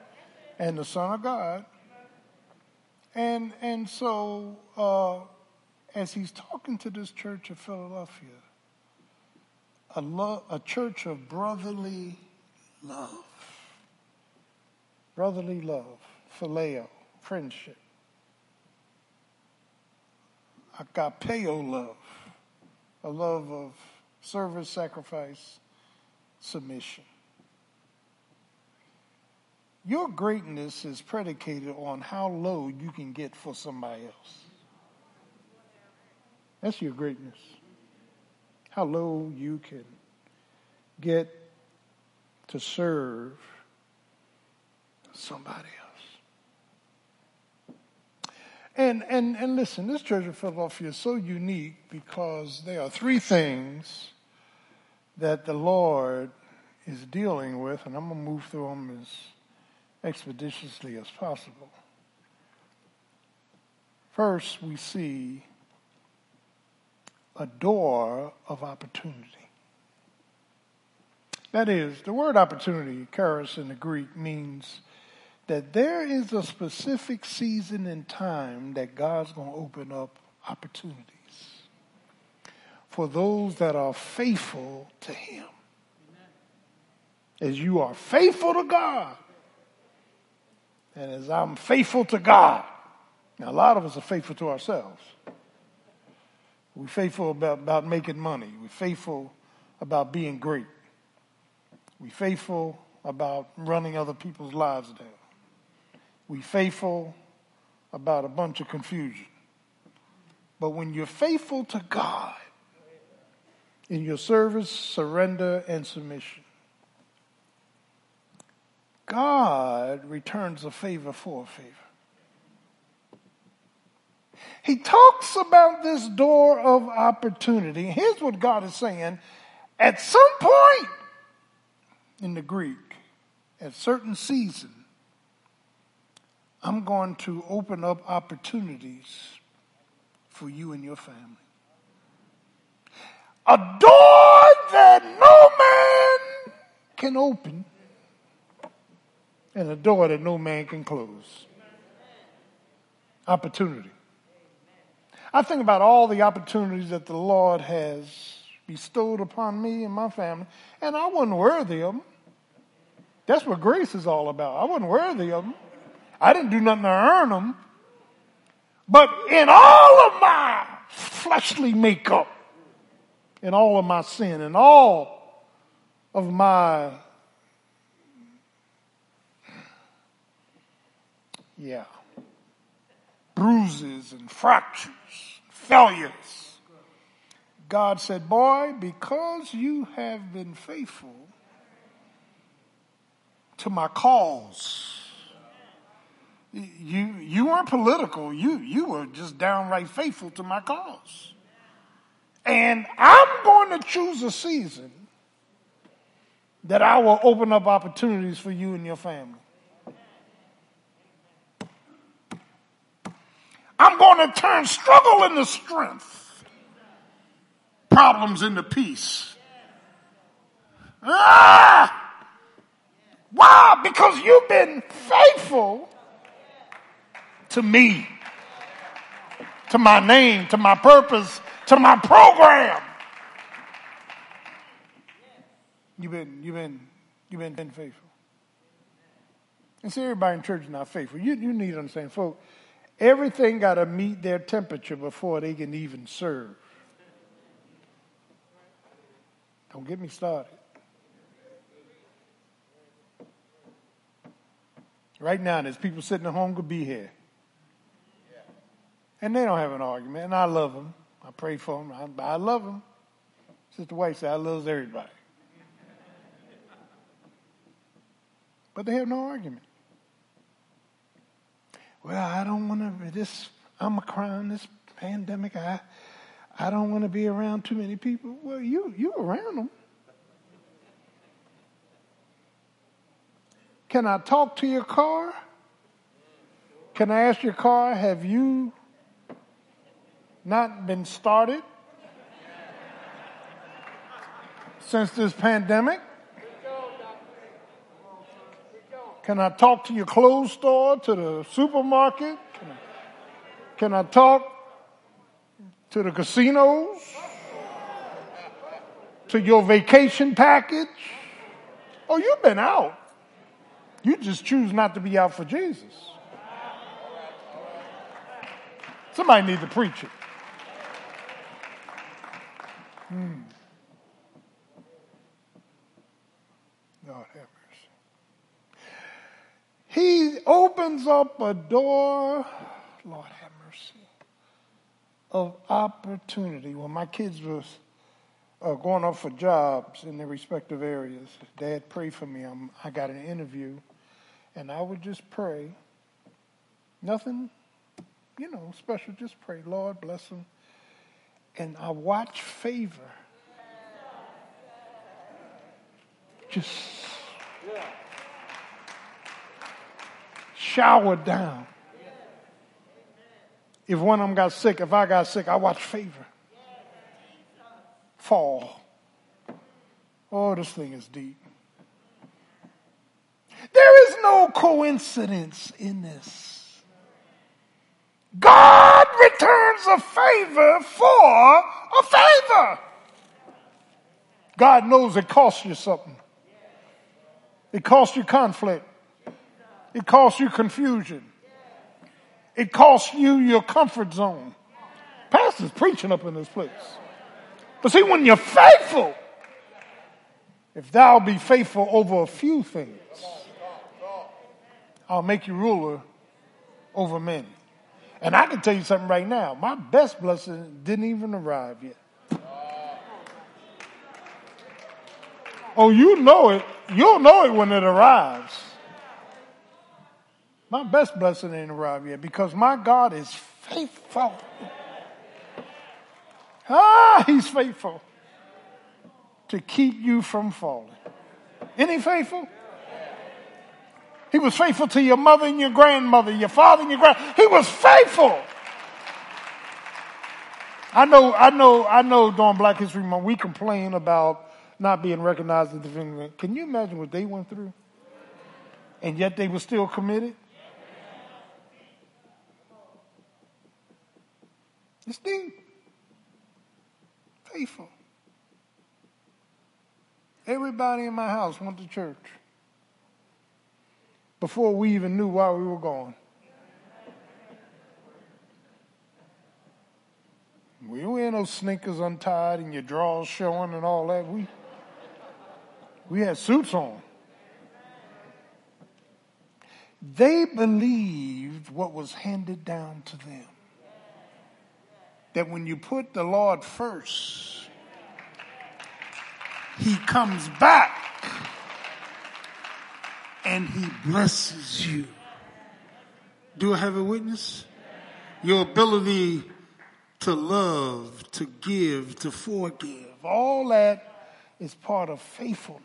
and the Son of God. And and so uh, as he's talking to this church of Philadelphia, a, lo- a church of brotherly love, brotherly love, phileo, friendship, agapeo love, a love of service, sacrifice, submission. Your greatness is predicated on how low you can get for somebody else. That's your greatness. How low you can get to serve somebody else. And, and, and listen, this church of Philadelphia is so unique because there are three things that the Lord is dealing with, and I'm going to move through them as expeditiously as possible. First, we see a door of opportunity. That is, the word opportunity, charis in the Greek, means that there is a specific season and time that God's going to open up opportunities for those that are faithful to Him. As you are faithful to God, and as I'm faithful to God. Now, a lot of us are faithful to ourselves. We're faithful about, about making money. We're faithful about being great. We're faithful about running other people's lives down we faithful about a bunch of confusion. But when you're faithful to God in your service, surrender, and submission, God returns a favor for a favor. He talks about this door of opportunity. Here's what God is saying. At some point in the Greek, at certain season, I'm going to open up opportunities for you and your family. A door that no man can open, and a door that no man can close. Opportunity. I think about all the opportunities that the Lord has bestowed upon me and my family, and I wasn't worthy of them. That's what grace is all about. I wasn't worthy of them. I didn't do nothing to earn them. But in all of my fleshly makeup, in all of my sin, in all of my, yeah, bruises and fractures, failures, God said, Boy, because you have been faithful to my cause, you you weren't political. You you were just downright faithful to my cause. And I'm going to choose a season that I will open up opportunities for you and your family. I'm going to turn struggle into strength, problems into peace. Ah! Why? Because you've been faithful to me, to my name, to my purpose, to my program. You've been, you've been, you've been, faithful. And see, everybody in church is not faithful. You, you need to understand, folks, everything got to meet their temperature before they can even serve. Don't get me started. Right now, there's people sitting at home could be here. And they don't have an argument. And I love them. I pray for them. I, I love them. Sister White said, I love everybody. But they have no argument. Well, I don't want to, this I'm a Omicron, this pandemic, I, I don't want to be around too many people. Well, you, you around them. Can I talk to your car? Can I ask your car, have you not been started since this pandemic? Can I talk to your clothes store, to the supermarket? Can I, can I talk to the casinos? To your vacation package? Oh, you've been out. You just choose not to be out for Jesus. Somebody needs to preach it. Hmm. God have mercy. He opens up a door, Lord have mercy, of opportunity. When my kids was uh, going off for jobs in their respective areas, Dad, prayed for me. I'm, I got an interview, and I would just pray. Nothing you know, special, just pray, Lord, bless them. And I watch favor just shower down. If one of them got sick, if I got sick, I watch favor fall. Oh, this thing is deep. There is no coincidence in this. God returns a favor for a favor. God knows it costs you something. It costs you conflict. It costs you confusion. It costs you your comfort zone. Pastor's preaching up in this place. But see, when you're faithful, if thou be faithful over a few things, I'll make you ruler over men. And I can tell you something right now. My best blessing didn't even arrive yet. Oh, you know it. You'll know it when it arrives. My best blessing ain't arrived yet because my God is faithful. Ah, he's faithful to keep you from falling. Isn't faithful? He was faithful to your mother and your grandmother, your father and your grand. He was faithful. I know, I know, I know. During Black History Month, we complain about not being recognized as the Can you imagine what they went through? And yet they were still committed. It's deep faithful. Everybody in my house went to church before we even knew why we were going. We don't no sneakers untied and your drawers showing and all that. We we had suits on. They believed what was handed down to them that when you put the Lord first, He comes back and He blesses you. Do I have a witness? Your ability to love, to give, to forgive, all that is part of faithfulness.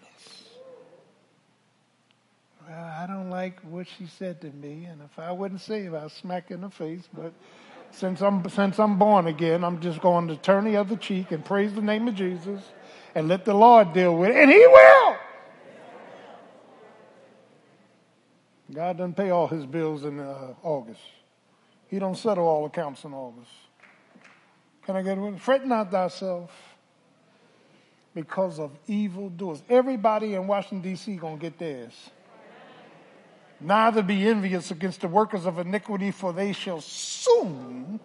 Well, I don't like what she said to me, and if I wouldn't say it, I'd smack in the face, but since I'm, since I'm born again, I'm just going to turn the other cheek and praise the name of Jesus and let the Lord deal with it. And He will. God doesn't pay all his bills in uh, August. He don't settle all accounts in August. Can I get it? Fret not thyself because of evil doers. Everybody in Washington, D.C. going to get theirs. Neither be envious against the workers of iniquity, for they shall soon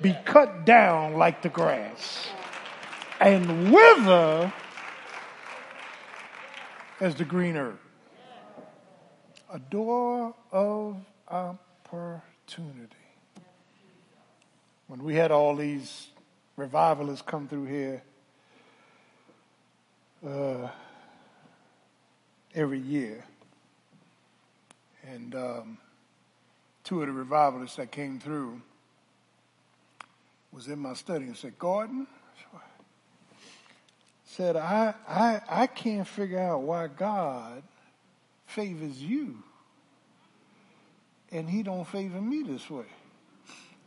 be cut down like the grass and wither as the green herb. A door of opportunity. When we had all these revivalists come through here uh, every year, and um, two of the revivalists that came through was in my study and said, Gordon, said, I, I, I can't figure out why God favors you and he don't favor me this way.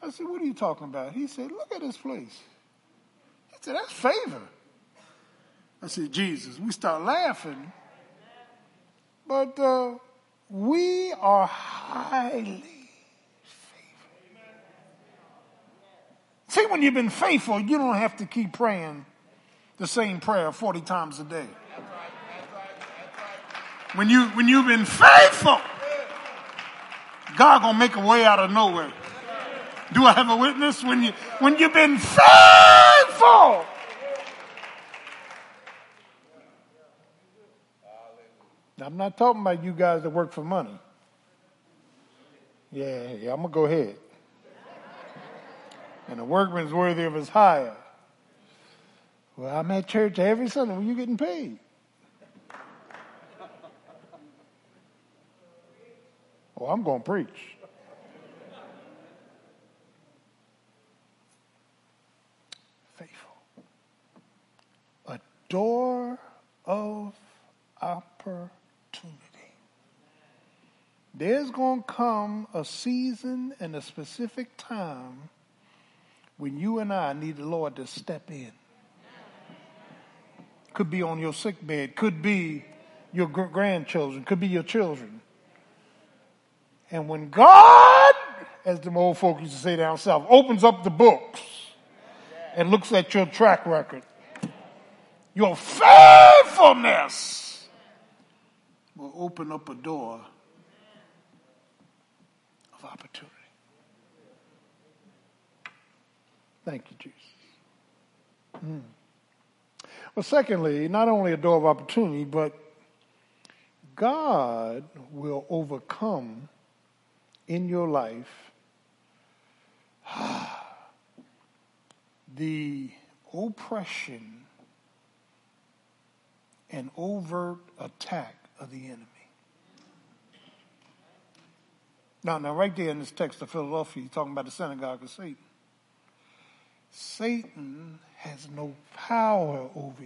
I said, what are you talking about? He said, look at this place. He said, that's favor. I said, Jesus. We start laughing. But uh, we are highly favored. See, when you've been faithful, you don't have to keep praying the same prayer 40 times a day. When, you, when you've been faithful, God gonna make a way out of nowhere. Do I have a witness? When, you, when you've been faithful, I'm not talking about you guys that work for money. Yeah, yeah, I'm gonna go ahead. And the workman's worthy of his hire. Well, I'm at church every Sunday. When you getting paid? Well, I'm going to preach. Faithful. A door of opportunity. There's going to come a season and a specific time when you and I need the Lord to step in. Could be on your sick bed, could be your grandchildren, could be your children. And when God, as the old folk used to say down south, opens up the books and looks at your track record, your faithfulness will open up a door of opportunity. Thank you, Jesus. Mm. Well, secondly, not only a door of opportunity, but God will overcome in your life the oppression and overt attack of the enemy. Now, now, right there in this text of Philadelphia, he's talking about the synagogue of Satan. Satan has no power over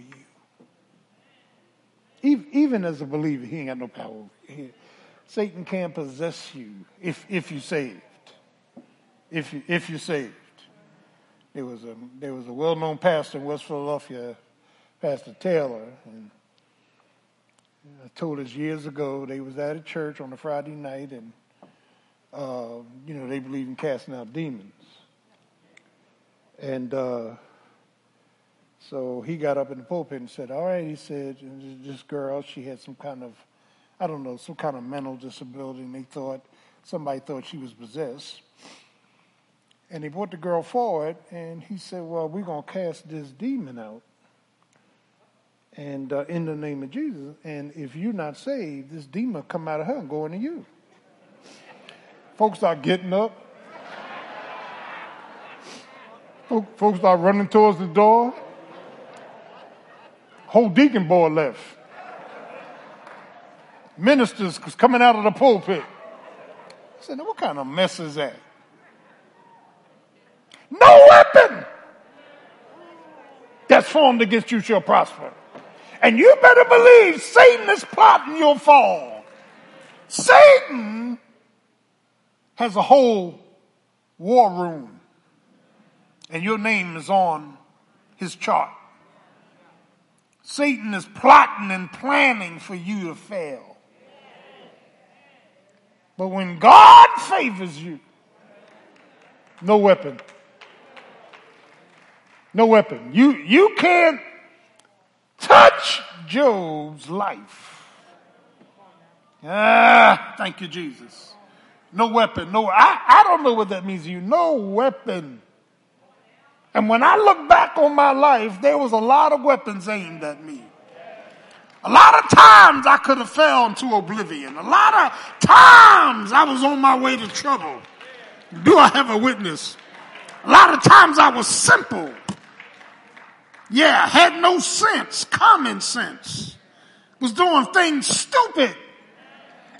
you. Even as a believer, he ain't got no power over you. Satan can't possess you if, if you're saved. If, you, if you're saved. There was a, there was a well-known pastor in West Philadelphia, Pastor Taylor, and I told us years ago they was at a church on a Friday night, and uh, you know they believe in casting out demons. And uh, so he got up in the pulpit and said, All right, he said, this girl, she had some kind of, I don't know, some kind of mental disability, and they thought, somebody thought she was possessed. And they brought the girl forward, and he said, Well, we're going to cast this demon out. And uh, in the name of Jesus, and if you're not saved, this demon come out of her and go into you. Folks start getting up, Folks start running towards the door. Whole deacon board left. Ministers coming out of the pulpit. I said, what kind of mess is that? No weapon that's formed against you shall prosper. And you better believe Satan is plotting your fall. Satan has a whole war room and your name is on his chart. Satan is plotting and planning for you to fail. But when God favors you, no weapon. No weapon. You, you can't touch Job's life. Ah, thank you, Jesus. No weapon. No, I, I don't know what that means to you. No weapon and when I look back on my life, there was a lot of weapons aimed at me. A lot of times I could have fell into oblivion. A lot of times I was on my way to trouble. Do I have a witness? A lot of times I was simple. Yeah, had no sense, common sense. Was doing things stupid.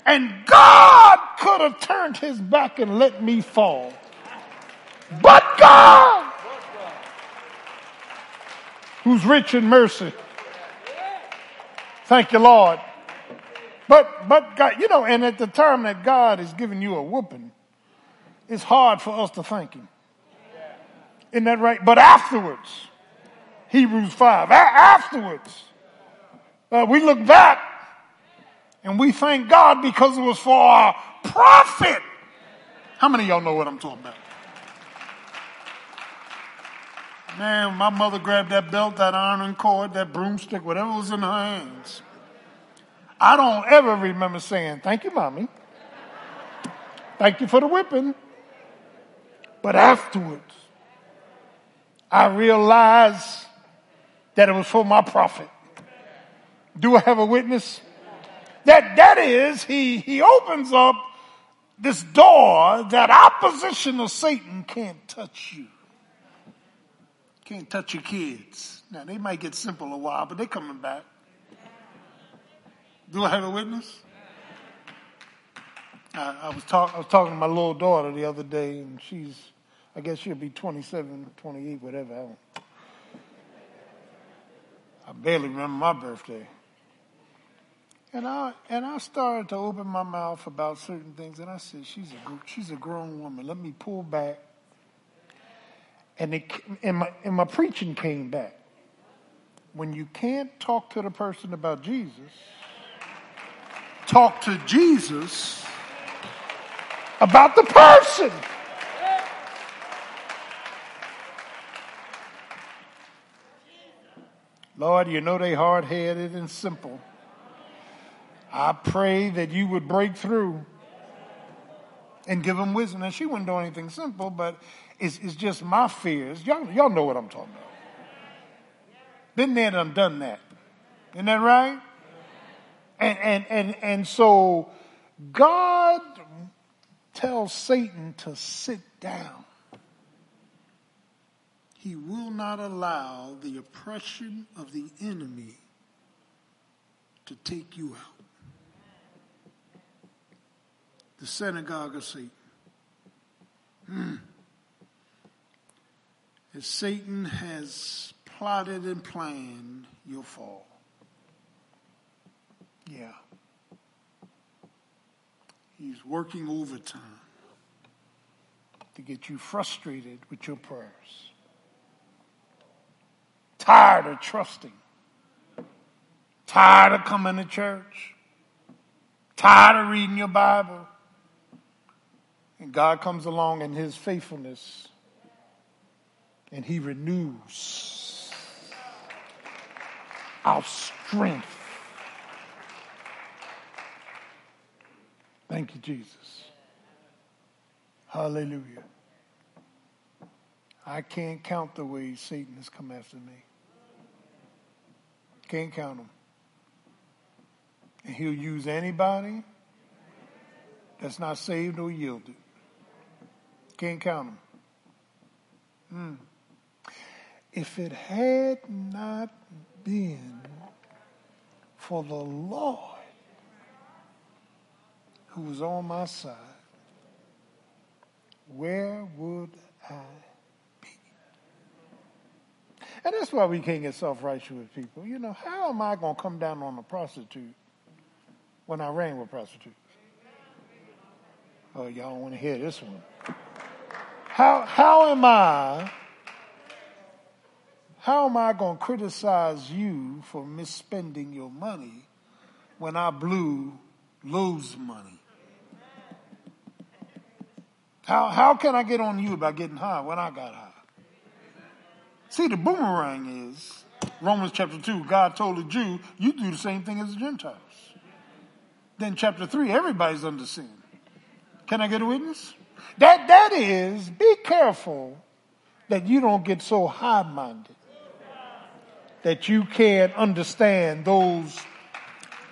And God could have turned his back and let me fall. But God who's rich in mercy. Thank you, Lord. But, but God, you know, and at the time that God is giving you a whooping, it's hard for us to thank Him. Isn't that right? But afterwards, Hebrews 5, a- afterwards, uh, we look back and we thank God because it was for our profit. How many of y'all know what I'm talking about? Man, my mother grabbed that belt, that iron cord, that broomstick, whatever was in her hands. I don't ever remember saying, Thank you, mommy. Thank you for the whipping. But afterwards, I realized that it was for my profit. Do I have a witness? That, that is, he, he opens up this door that opposition of Satan can't touch you. Can't touch your kids. Now, they might get simple a while, but they're coming back. Do I have a witness? I, I was, talk, I was talking to my little daughter the other day, and she's, I guess she'll be 27, 28, whatever. I, I barely remember my birthday. And I and I started to open my mouth about certain things, and I said, "She's a she's a grown woman. Let me pull back." And it and my and my preaching came back. When you can't talk to the person about Jesus, talk to Jesus about the person. Lord, you know they hard headed and simple. I pray that you would break through and give them wisdom. And she wouldn't do anything simple, but it's, it's just my fears. Y'all, y'all know what I'm talking about. Been there and done that. Isn't that right? And, and, and, and so God tells Satan to sit down. He will not allow the oppression of the enemy to take you out. The synagogue of Satan. Hmm. As Satan has plotted and planned your fall. Yeah. He's working overtime to get you frustrated with your prayers. Tired of trusting. Tired of coming to church. Tired of reading your Bible. And God comes along in his faithfulness and he renews our strength. Thank you, Jesus. Hallelujah. I can't count the ways Satan has come after me. Can't count them. And he'll use anybody that's not saved or yielded. Can't count them. Hmm. If it had not been for the Lord who was on my side, where would I be? And that's why we can't get self righteous with people. You know, how am I going to come down on a prostitute when I ran with prostitutes? Oh, y'all want to hear this one. How, how am I? How am I going to criticize you for misspending your money when I blew lose money? How, how can I get on you about getting high when I got high? See, the boomerang is Romans chapter 2, God told the Jew, you do the same thing as the Gentiles. Then chapter 3, everybody's under sin. Can I get a witness? That, that is, be careful that you don't get so high minded that you can't understand those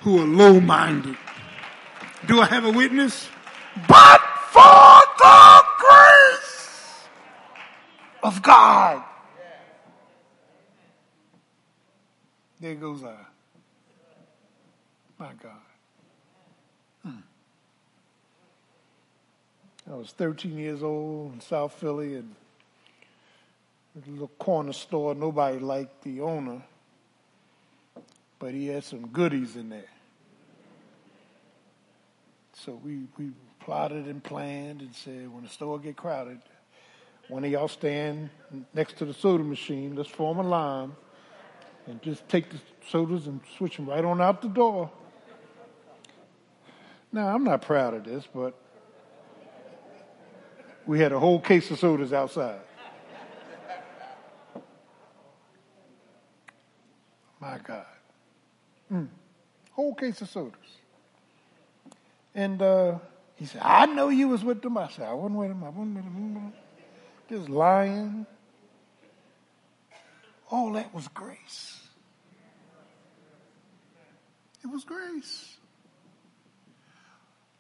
who are low minded. Do I have a witness? But for the grace of God. There goes I. My God. I was 13 years old in South Philly and a little corner store. Nobody liked the owner, but he had some goodies in there. So we, we plotted and planned and said, when the store get crowded, one of y'all stand next to the soda machine. Let's form a line and just take the sodas and switch them right on out the door. Now, I'm not proud of this, but we had a whole case of sodas outside. My God. Mm. Whole case of sodas. And uh, he said, I know you was with them. I said, I wasn't with them. I wasn't with them. Just lying. All that was grace. It was grace.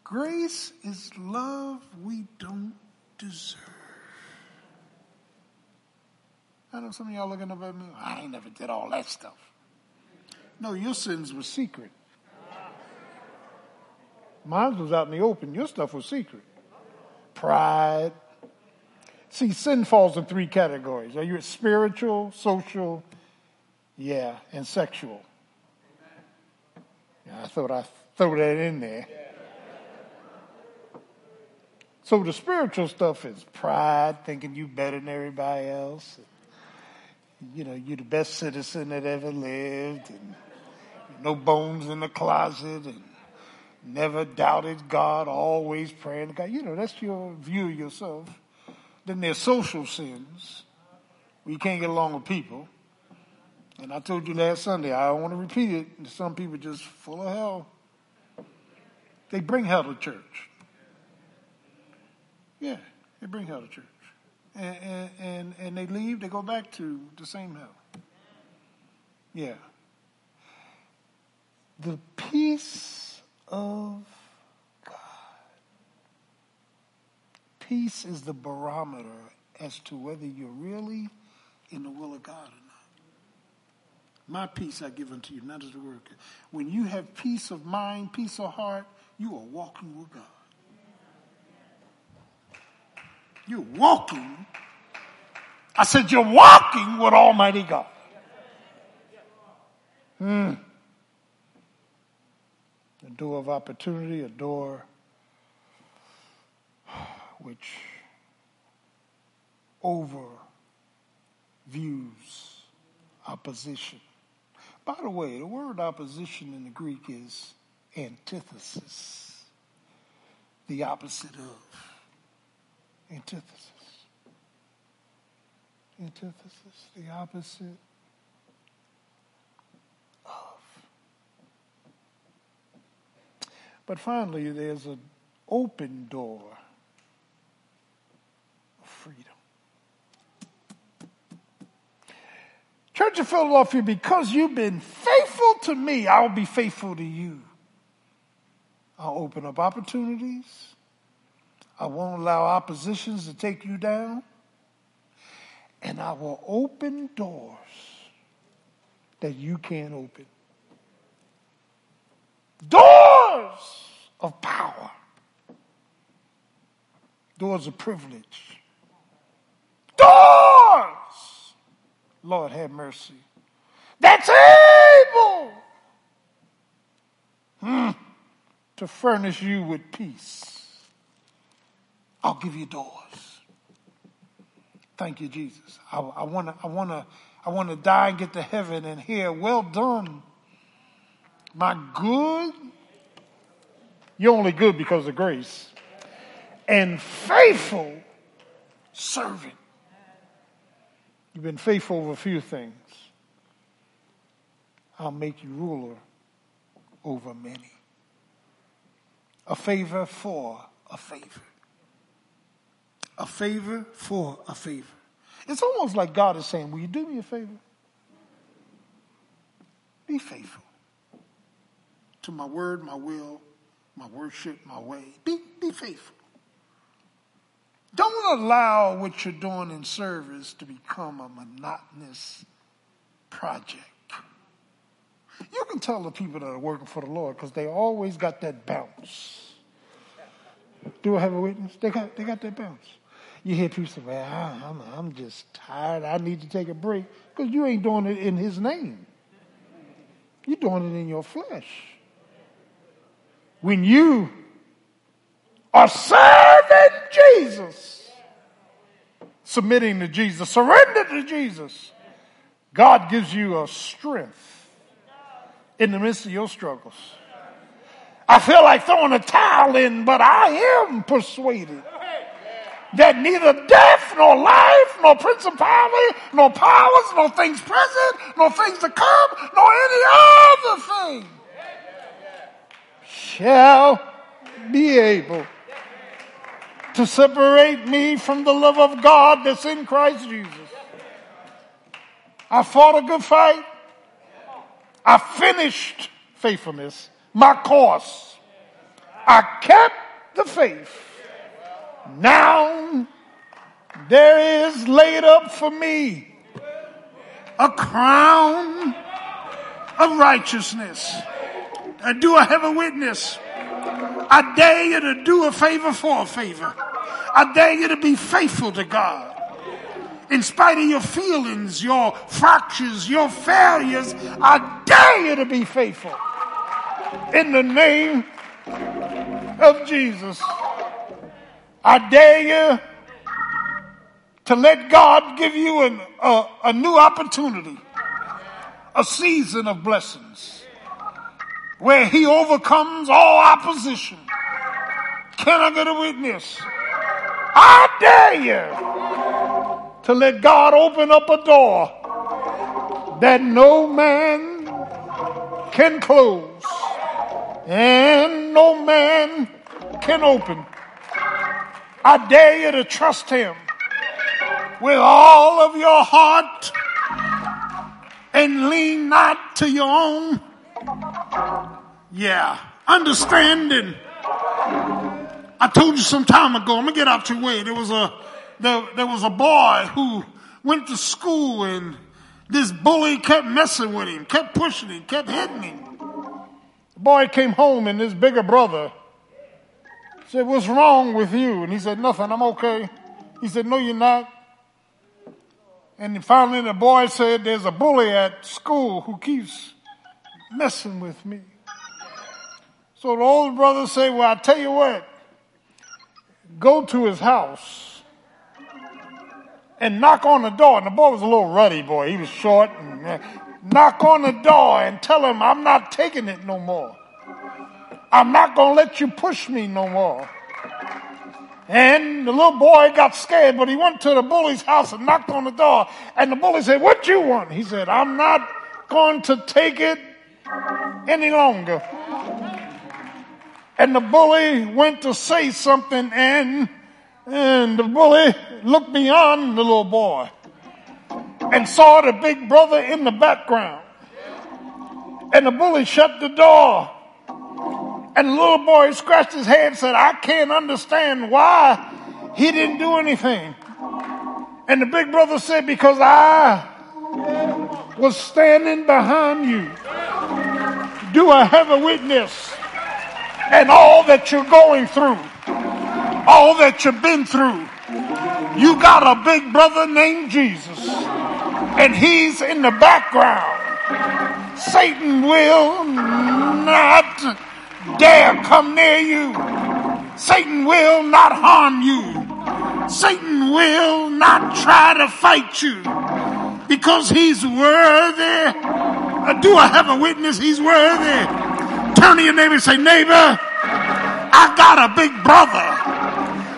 Grace is love we don't deserve. I know some of y'all looking up at me. I ain't never did all that stuff. No, your sins were secret. Mine was out in the open. Your stuff was secret. Pride. See, sin falls in three categories. Are you spiritual, social, Yeah, and sexual. I thought I'd throw that in there. So the spiritual stuff is pride, thinking you better than everybody else. You know, you're the best citizen that ever lived, and no bones in the closet, and never doubted God, always praying to God. You know, that's your view of yourself. Then there's social sins, you can't get along with people. And I told you last Sunday, I don't want to repeat it. Some people just full of hell. They bring hell to church. Yeah, they bring hell to church. And, and, and, they leave, they go back to the same hell. Yeah. The peace of God. Peace is the barometer as to whether you're really in the will of God or not. My peace I give unto you, not as the word. When you have peace of mind, peace of heart, you are walking with God. You're walking. I said, you're walking with Almighty God. Hmm. A door of opportunity, a door which overviews opposition. By the way, the word opposition in the Greek is antithesis, the opposite of. Antithesis. Antithesis, the opposite of. But finally, there's an open door of freedom. Church of Philadelphia, because you've been faithful to me, I'll be faithful to you. I'll open up opportunities. I won't allow oppositions to take you down. And I will open doors that you can't open. Doors of power. Doors of privilege. Doors. Lord have mercy. That's able hmm, to furnish you with peace. I'll give you doors. Thank you, Jesus. I want to, I want to, I want to die and get to heaven and hear, well done, my good. You're only good because of grace. And faithful servant. You've been faithful over a few things. I'll make you ruler over many. A favor for a favor a favor for a favor. It's almost like God is saying, Will you do me a favor? Be faithful to my word, my will, my worship, my way. Be, be faithful. Don't allow what you're doing in service to become a monotonous project. You can tell the people that are working for the Lord because they always got that bounce. Do I have a witness? They got, they got that bounce. You hear people say, well, I'm, I'm just tired. I need to take a break. Because you ain't doing it in his name. You're doing it in your flesh. When you are serving Jesus, submitting to Jesus, surrender to Jesus, God gives you a strength in the midst of your struggles. I feel like throwing a towel in, but I am persuaded that neither death, nor life, nor principality, nor powers, nor things present, nor things to come, nor any other thing shall be able to separate me from the love of God that's in Christ Jesus. I fought a good fight. I finished faithfulness, my course. I kept the faith. Now there is laid up for me a crown of righteousness. And do I have a witness? I dare you to do a favor for a favor. I dare you to be faithful to God. in spite of your feelings, your fractures, your failures, I dare you to be faithful. In the name of Jesus. I dare you to let God give you an, a, a new opportunity, a season of blessings where He overcomes all opposition. Can I get a witness? I dare you to let God open up a door that no man can close and no man can open. I dare you to trust Him with all of your heart and lean not to your own. Yeah, understanding. I told you some time ago, I'm gonna get out your way. There was a, there, there was a boy who went to school and this bully kept messing with him, kept pushing him, kept hitting him. The boy came home and his bigger brother said, what's wrong with you? And he said, nothing, I'm okay. He said, no, you're not. And finally the boy said, there's a bully at school who keeps messing with me. So the older brother said, well, I tell you what, go to his house and knock on the door. And the boy was a little ruddy boy. He was short. And, uh, knock on the door and tell him I'm not taking it no more. I'm not going to let you push me no more. And the little boy got scared, but he went to the bully's house and knocked on the door. And the bully said, what you want? He said, I'm not going to take it any longer. And the bully went to say something and, and the bully looked beyond the little boy and saw the big brother in the background. And the bully shut the door. And the little boy scratched his head and said, I can't understand why he didn't do anything. And the big brother said, because I was standing behind you. Do I have a witness? And all that you're going through, all that you've been through, you got a big brother named Jesus. And he's in the background. Satan will not dare come near you. Satan will not harm you. Satan will not try to fight you because he's worthy. Uh, Do I have a witness? He's worthy. Turn to your neighbor and say, neighbor, I got a big brother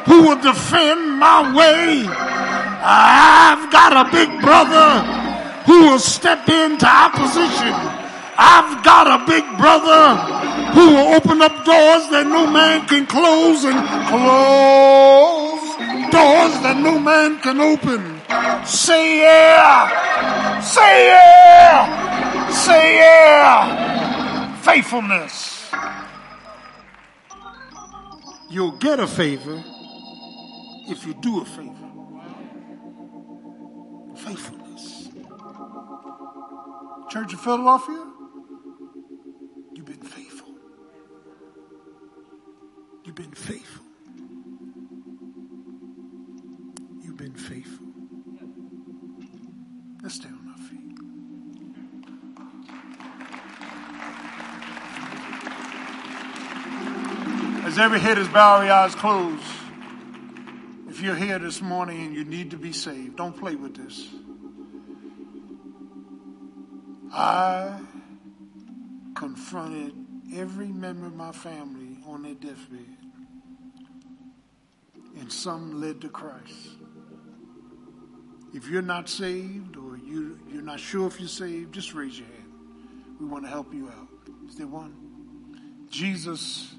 who will defend my way. I've got a big brother who will step into opposition. I've got a big brother who will open up doors that no man can close and close doors that no man can open. Say yeah. Say yeah. Say yeah. Faithfulness. You'll get a favor if you do a favor. Faithfulness. Church of Philadelphia, You've been faithful. You've been faithful. Let's stay on our feet. As every head is bowed, every eyes closed. If you're here this morning and you need to be saved, don't play with this. I confronted every member of my family on their deathbed, and some led to Christ. If you're not saved or you, you're not sure if you're saved, just raise your hand. We want to help you out. Is there one? Jesus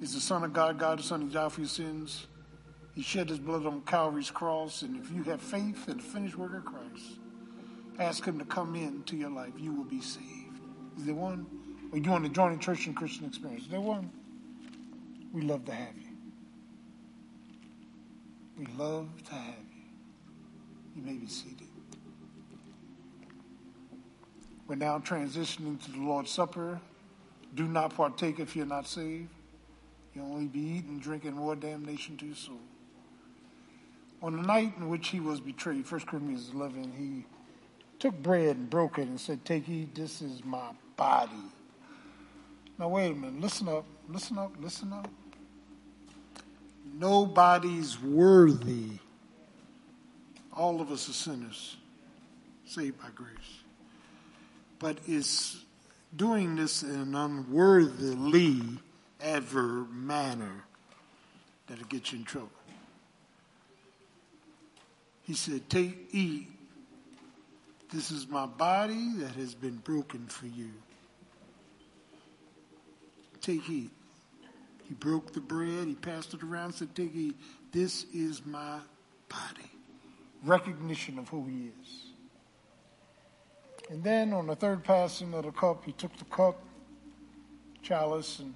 is the Son of God, God the Son, He died for your sins. He shed His blood on Calvary's cross, and if you have faith in the finished work of Christ, ask Him to come into your life, you will be saved. Is there one? Or you want to join the church and Christian experience? Is there one? We love to have you. We love to have you. You may be seated. We're now transitioning to the Lord's Supper. Do not partake if you're not saved. You'll only be eating, drinking more damnation to your soul. On the night in which he was betrayed, 1 Corinthians 11, he took bread and broke it and said, Take, eat, this is my body. Now, wait a minute. Listen up. Listen up. Listen up. Nobody's worthy. All of us are sinners, saved by grace. But it's doing this in an unworthily adverb manner that'll get you in trouble. He said, Take, eat. This is my body that has been broken for you. Take, eat. He broke the bread, he passed it around, said, Take, eat. This is my body. Recognition of who he is. And then on the third passing of the cup, he took the cup, chalice, and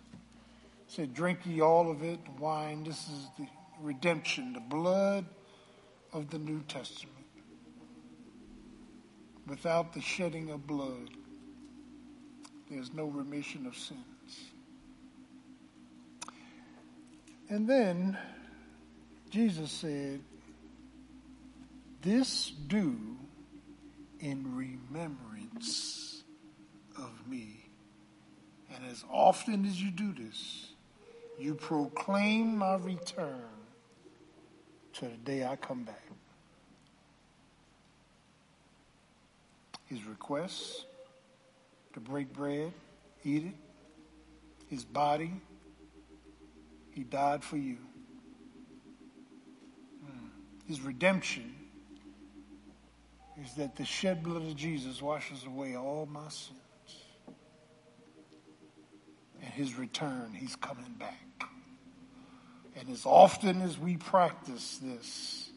said, Drink ye all of it, wine. This is the redemption, the blood of the New Testament. Without the shedding of blood, there's no remission of sins. And then Jesus said, This do in remembrance of me. And as often as you do this, you proclaim my return to the day I come back. His requests to break bread, eat it, his body, he died for you. Hmm. His redemption is that the shed blood of Jesus washes away all my sins. And his return, he's coming back. And as often as we practice this,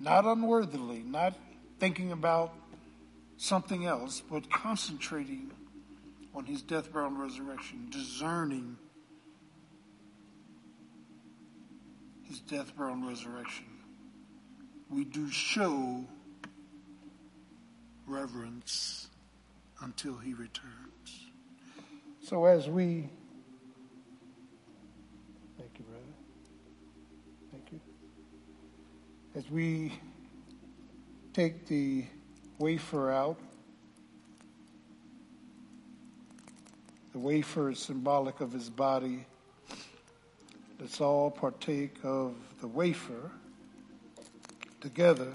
not unworthily, not thinking about something else, but concentrating on his death, burial, and resurrection, discerning his death, burial, and resurrection, we do show reverence until he returns. So as we thank you, brother. Thank you. As we take the wafer out, the wafer is symbolic of his body. Let's all partake of the wafer together.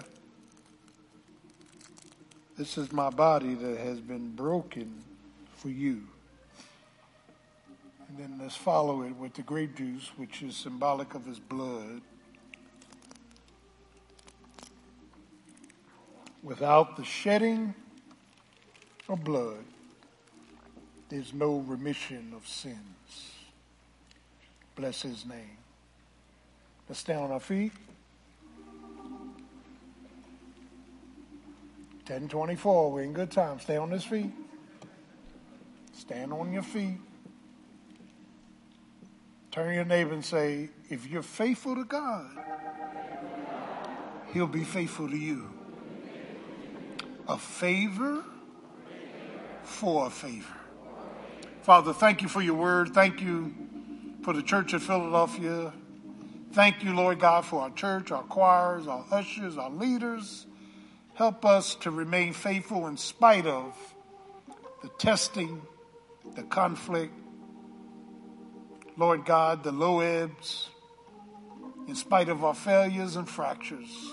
This is my body that has been broken for you. And then let's follow it with the grape juice, which is symbolic of his blood. Without the shedding of blood, there's no remission of sins. Bless his name. Let's stand on our feet. 1024, we're in good time. Stay on his feet. Stand on your feet. Turn your neighbor and say, if you're faithful to God, he'll be faithful to you. A favor for a favor. Father, thank you for your word. Thank you for the church of Philadelphia. Thank you, Lord God, for our church, our choirs, our ushers, our leaders. Help us to remain faithful in spite of the testing, the conflict, Lord God, the low ebbs, in spite of our failures and fractures.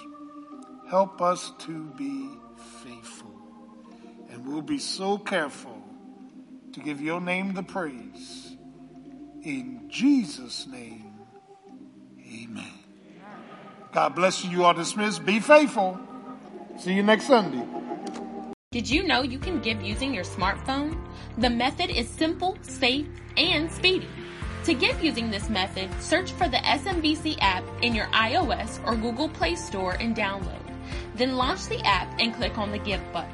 Help us to be faithful. And we'll be so careful to give your name the praise. In Jesus' name, amen. God bless you. You are dismissed. Be faithful. See you next Sunday.
Did you know you can give using your smartphone? The method is simple, safe, and speedy. To give using this method, search for the SMBC app in your iOS or Google Play Store and download. Then launch the app and click on the Give button.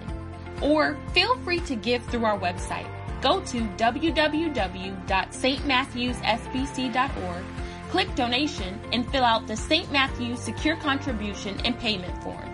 Or feel free to give through our website. Go to www.stmatthewsbc.org, click Donation, and fill out the St. Matthews Secure Contribution and Payment form.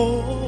Holy.